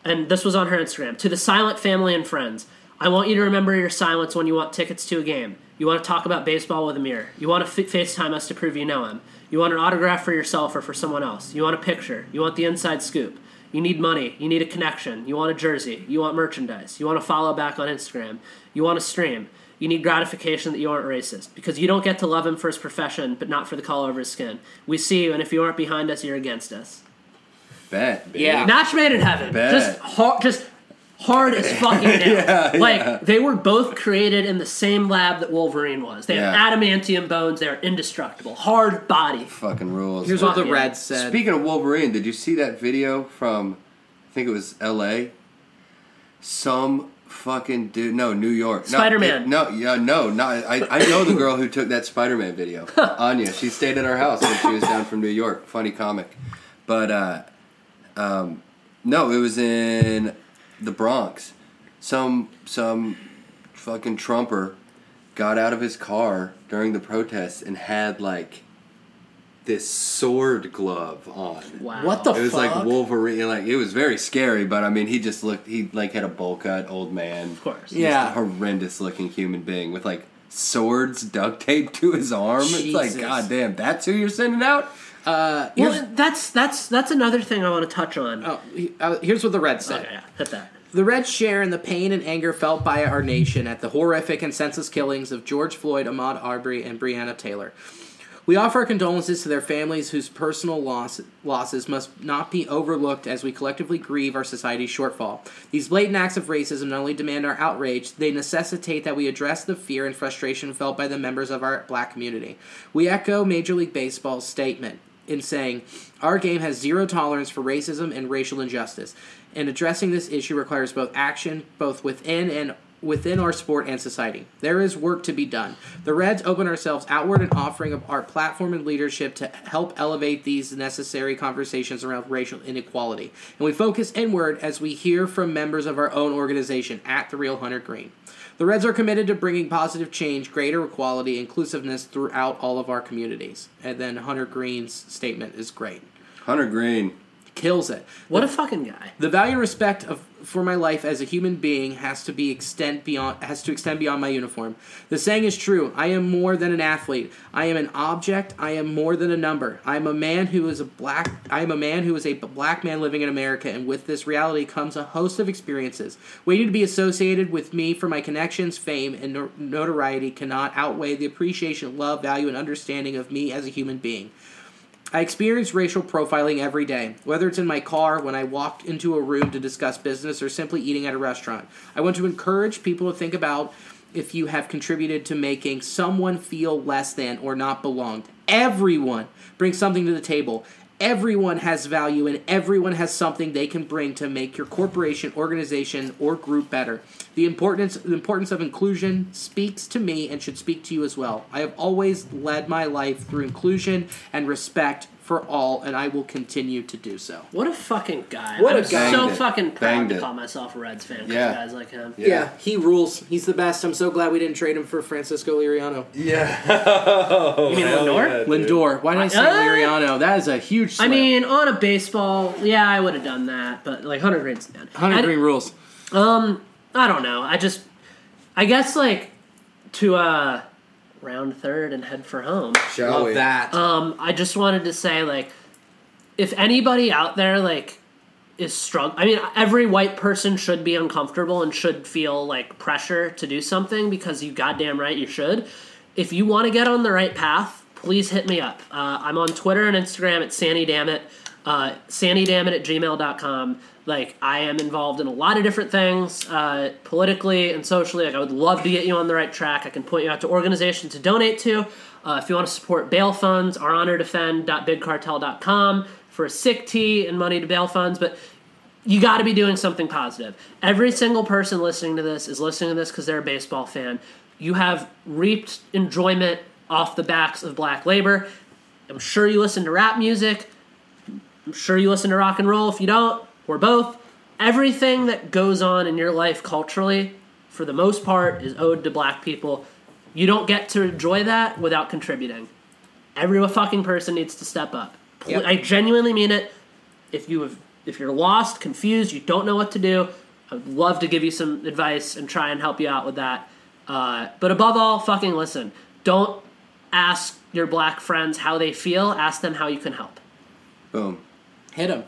and this was on her Instagram. To the silent family and friends, I want you to remember your silence when you want tickets to a game. You want to talk about baseball with Amir. You want to f- FaceTime us to prove you know him. You want an autograph for yourself or for someone else. You want a picture. You want the inside scoop. You need money. You need a connection. You want a jersey. You want merchandise. You want to follow back on Instagram. You want to stream. You need gratification that you aren't racist because you don't get to love him for his profession, but not for the color of his skin. We see you, and if you aren't behind us, you're against us. Bet. Baby. Yeah. Match made in heaven. Bet. Just hard, just hard as fucking nails. Yeah, like yeah. they were both created in the same lab that Wolverine was. They Yeah. have adamantium bones. They're indestructible. Hard body. Fucking rules. Here's what the Fuck yeah. Reds said. Speaking of Wolverine, did you see that video from? I think it was L.A. Some fucking dude. No, New York. Spider-Man. it- No, yeah, no, not. I, I know the girl who took that Spider-Man video. Anya. She stayed at our house when she was down from New York. Funny comic, but uh, um, no, it was in the Bronx. Some some fucking Trumper got out of his car during the protests and had like this sword glove on. Wow. What the It was fuck? like Wolverine, like it was very scary. But I mean, he just looked. He like had a bowl cut, old man. Of course. Just Yeah. a horrendous looking human being with like swords duct taped to his arm. It's like, Jesus. god damn, that's who you're sending out. Uh, Well, that's that's that's another thing I want to touch on. oh, uh, here's what the Reds said. Okay, yeah, hit that. The Reds share in the pain and anger felt by our nation at the horrific and senseless killings of George Floyd, Ahmaud Arbery, and Breonna Taylor. We offer our condolences to their families whose personal loss, losses must not be overlooked as we collectively grieve our society's shortfall. These blatant acts of racism not only demand our outrage, they necessitate that we address the fear and frustration felt by the members of our black community. We echo Major League Baseball's statement in saying, Our game has zero tolerance for racism and racial injustice, and addressing this issue requires both action, both within and within our sport and society. There is work to be done. The Reds open ourselves outward and offering our platform and leadership to help elevate these necessary conversations around racial inequality. And we focus inward as we hear from members of our own organization at the Real Hunter Greene. The Reds are committed to bringing positive change, greater equality, inclusiveness throughout all of our communities. And then Hunter Greene's statement is great. Hunter Greene. Kills it. What a fucking guy. The value and respect of for my life as a human being has to be extend beyond has to extend beyond my uniform. The saying is true. I am more than an athlete. I am an object. I am more than a number. I am a man who is a black I am a man who is a black man living in America and with this reality comes a host of experiences. Waiting to be associated with me for my connections, fame and no- notoriety cannot outweigh the appreciation, love, value and understanding of me as a human being. I experience racial profiling every day, whether it's in my car, when I walk into a room to discuss business, or simply eating at a restaurant. I want to encourage people to think about if you have contributed to making someone feel less than or not belonged. Everyone brings something to the table. Everyone has value and everyone has something they can bring to make your corporation, organization, or group better. The importance the importance of inclusion speaks to me and should speak to you as well. I have always led my life through inclusion and respect for all, and I will continue to do so. What a fucking guy. What a I'm guy. so it. fucking proud Banged to it. call myself a Reds fan. 'cause Yeah. Guys like him. Yeah. he rules. He's the best. I'm so glad we didn't trade him for Francisco Liriano. Yeah. You mean Lindor? yeah. Lindor. Why did I say Uh, Liriano? That is a huge. I mean, on a baseball, yeah, I would have done that, but like Hunter Greene's dead. Hunter I, Green rules. Um, I don't know. I just, I guess like to uh round third and head for home. Shall Love we? that. Um, I just wanted to say like, if anybody out there like is struggling, I mean, every white person should be uncomfortable and should feel like pressure to do something because you goddamn right you should. If you want to get on the right path, please hit me up. Uh, I'm on Twitter and Instagram at Sandy Dammit, uh, SannyDammit at gmail.com. Like, I am involved in a lot of different things, uh, politically and socially. Like, I would love to get you on the right track. I can point you out to organizations to donate to. Uh, if you want to support bail funds, our honor for a sick tea and money to bail funds. But you got to be doing something positive. Every single person listening to this is listening to this because they're a baseball fan. You have reaped enjoyment off the backs of black labor. I'm sure you listen to rap music. I'm sure you listen to rock and roll. If you don't, or both, everything that goes on in your life culturally, for the most part, is owed to black people. You don't get to enjoy that without contributing. Every fucking person needs to step up. Pl- Yep. I genuinely mean it. If you have, if you're lost, confused, you don't know what to do, I would love to give you some advice and try and help you out with that. Uh, but above all, fucking listen. Don't ask your black friends how they feel. Ask them how you can help. Boom. Hit him.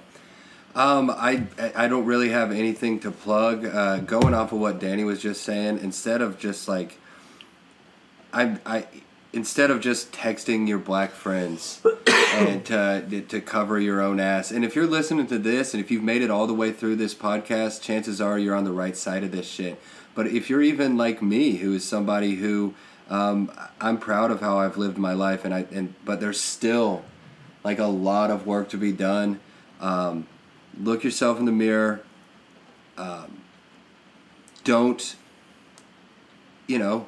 Um, I I don't really have anything to plug. Uh, going off of what Danny was just saying, instead of just like, I I instead of just texting your black friends and to to cover your own ass. And if you're listening to this, and if you've made it all the way through this podcast, chances are you're on the right side of this shit. But if you're even like me, who is somebody who um, I'm proud of how I've lived my life, and I and but there's still like a lot of work to be done. Um, look yourself in the mirror. Um, don't, you know,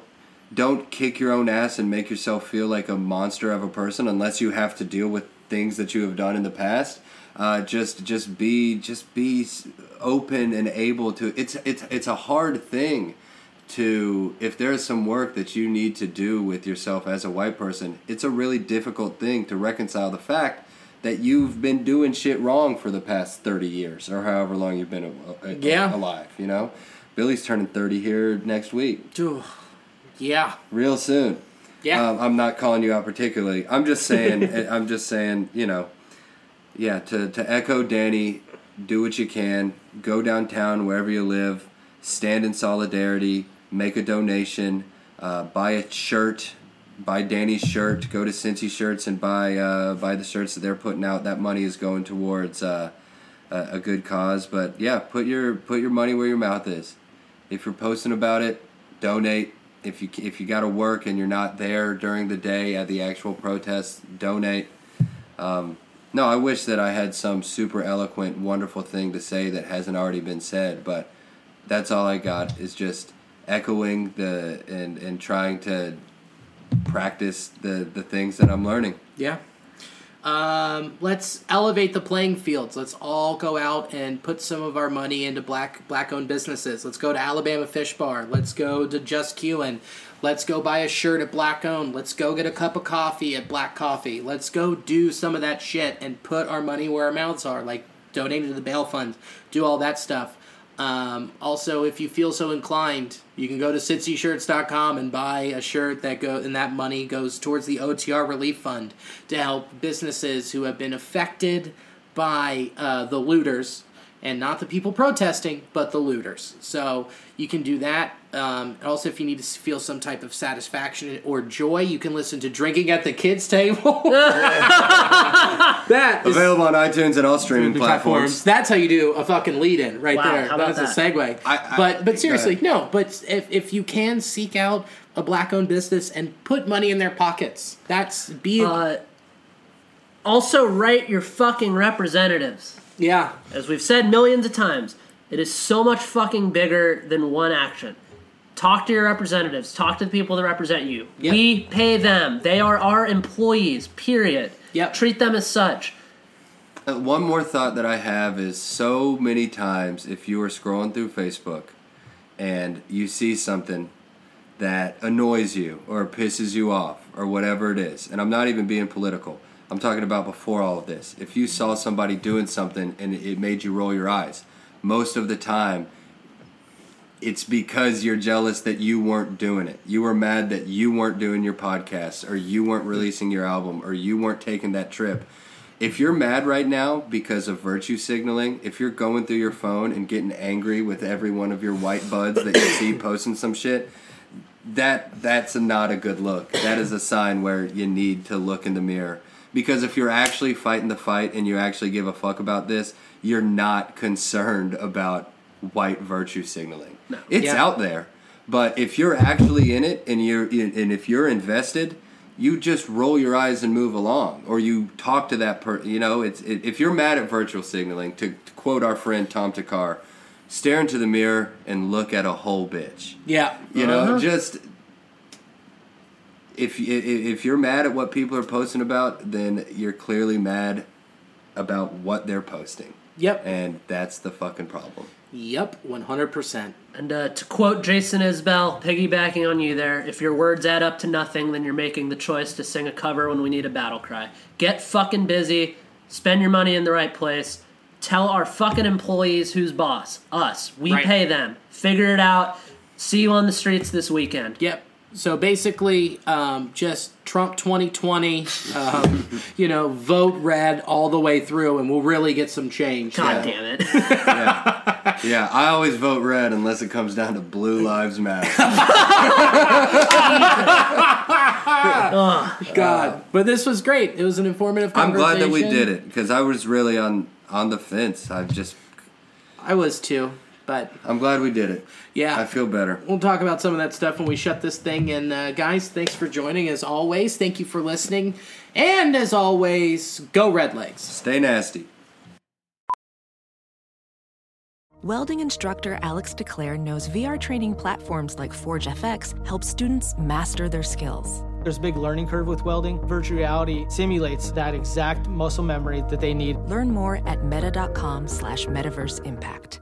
don't kick your own ass and make yourself feel like a monster of a person unless you have to deal with things that you have done in the past. Uh, just, just be, just be open and able to. It's, it's, it's a hard thing to if there's some work that you need to do with yourself as a white person. It's a really difficult thing to reconcile the fact that you've been doing shit wrong for the past 30 years or however long you've been a, a- Yeah. alive, you know? Billy's turning 30 here next week. Yeah. real soon. Yeah. Um, I'm not calling you out particularly. I'm just saying, I'm just saying, you know, yeah, to, to echo Danny, do what you can, go downtown wherever you live, stand in solidarity, make a donation, uh, buy a shirt, buy Danny's shirt, go to Cincy Shirts and buy uh, buy the shirts that they're putting out. That money is going towards uh, a, a good cause. But yeah, put your put your money where your mouth is. If you're posting about it, donate. If you if you got to work and you're not there during the day at the actual protest, donate. Um, no, I wish that I had some super eloquent, wonderful thing to say that hasn't already been said, but that's all I got is just echoing the and and trying to practice the the things that I'm learning. Yeah. Um, let's elevate the playing fields. Let's all go out and put some of our money into black black owned businesses. Let's go to Alabama Fish Bar. Let's go to Just Q'in. Let's go buy a shirt at Black Owned. Let's go get a cup of coffee at Black Coffee. Let's go do some of that shit and put our money where our mouths are, like donating to the bail fund, do all that stuff. Um, also, if you feel so inclined, you can go to cincyshirts.com and buy a shirt that go and that money goes towards the OTR Relief Fund to help businesses who have been affected by uh, the looters and not the people protesting, but the looters. So you can do that. Um, also, if you need to feel some type of satisfaction or joy, you can listen to "Drinking at the Kids Table." that is Available on iTunes and all streaming platforms. That's how you do a fucking lead in right Wow, there. how That about was a segue. I- I- but but seriously, no. But if if you can seek out a black owned business and put money in their pockets, that's be Uh, also, write your fucking representatives. Yeah As we've said millions of times, it is so much fucking bigger than one action. Talk to your representatives. Talk to the people that represent you. Yep. We pay them. They are our employees, period. Yep. Treat them as such. Uh, one more thought that I have is so many times if you are scrolling through Facebook and you see something that annoys you or pisses you off or whatever it is, and I'm not even being political. I'm talking about before all of this. If you saw somebody doing something and it made you roll your eyes, most of the time it's because you're jealous that you weren't doing it. You were mad that you weren't doing your podcast or you weren't releasing your album or you weren't taking that trip. If you're mad right now because of virtue signaling, if you're going through your phone and getting angry with every one of your white buds that you see posting some shit, that that's not a good look. That is a sign where you need to look in the mirror. Because if you're actually fighting the fight and you actually give a fuck about this, you're not concerned about white virtue signaling. No. It's Yeah. out there. But if you're actually in it and you're and if you're invested, you just roll your eyes and move along or you talk to that person, you know, it's it, if you're mad at virtual signaling to, to quote our friend Tom Takar, stare into the mirror and look at a whole bitch. yeah You know, uh-huh. just if if if you're mad at what people are posting about, then you're clearly mad about what they're posting, yep and that's the fucking problem. yep one hundred percent. And uh, to quote Jason Isbell, piggybacking on you there, if your words add up to nothing, then you're making the choice to sing a cover when we need a battle cry. Get fucking busy, spend your money in the right place, tell our fucking employees who's boss. Us. We Right. pay them. Figure it out. See you on the streets this weekend. Yep So basically, um, just Trump 2020, um, you know, vote red all the way through, and we'll really get some change. God Yeah. damn it. Yeah, yeah. I always vote red unless it comes down to Blue Lives Matter. God, but this was great. It was an informative conversation. I'm glad that we did it because I was really on on the fence. I just I was too, but I'm glad we did it. Yeah, I feel better. We'll talk about some of that stuff when we shut this thing. And uh, guys, thanks for joining as always. Thank you for listening. And as always, go Red Legs. Stay nasty. Welding instructor Alex DeClaire knows VR training platforms like Forge FX help students master their skills. There's a big learning curve with welding. Virtual reality simulates that exact muscle memory that they need. Learn more at meta.com slash metaverse impact.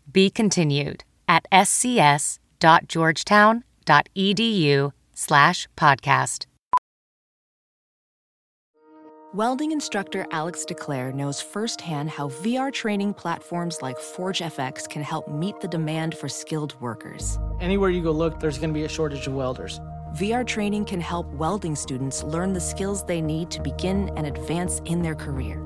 Be continued at scs.georgetown.edu slash podcast. Welding instructor Alex DeClaire knows firsthand how VR training platforms like Forge FX can help meet the demand for skilled workers. Anywhere you go look, there's going to be a shortage of welders. VR training can help welding students learn the skills they need to begin and advance in their career.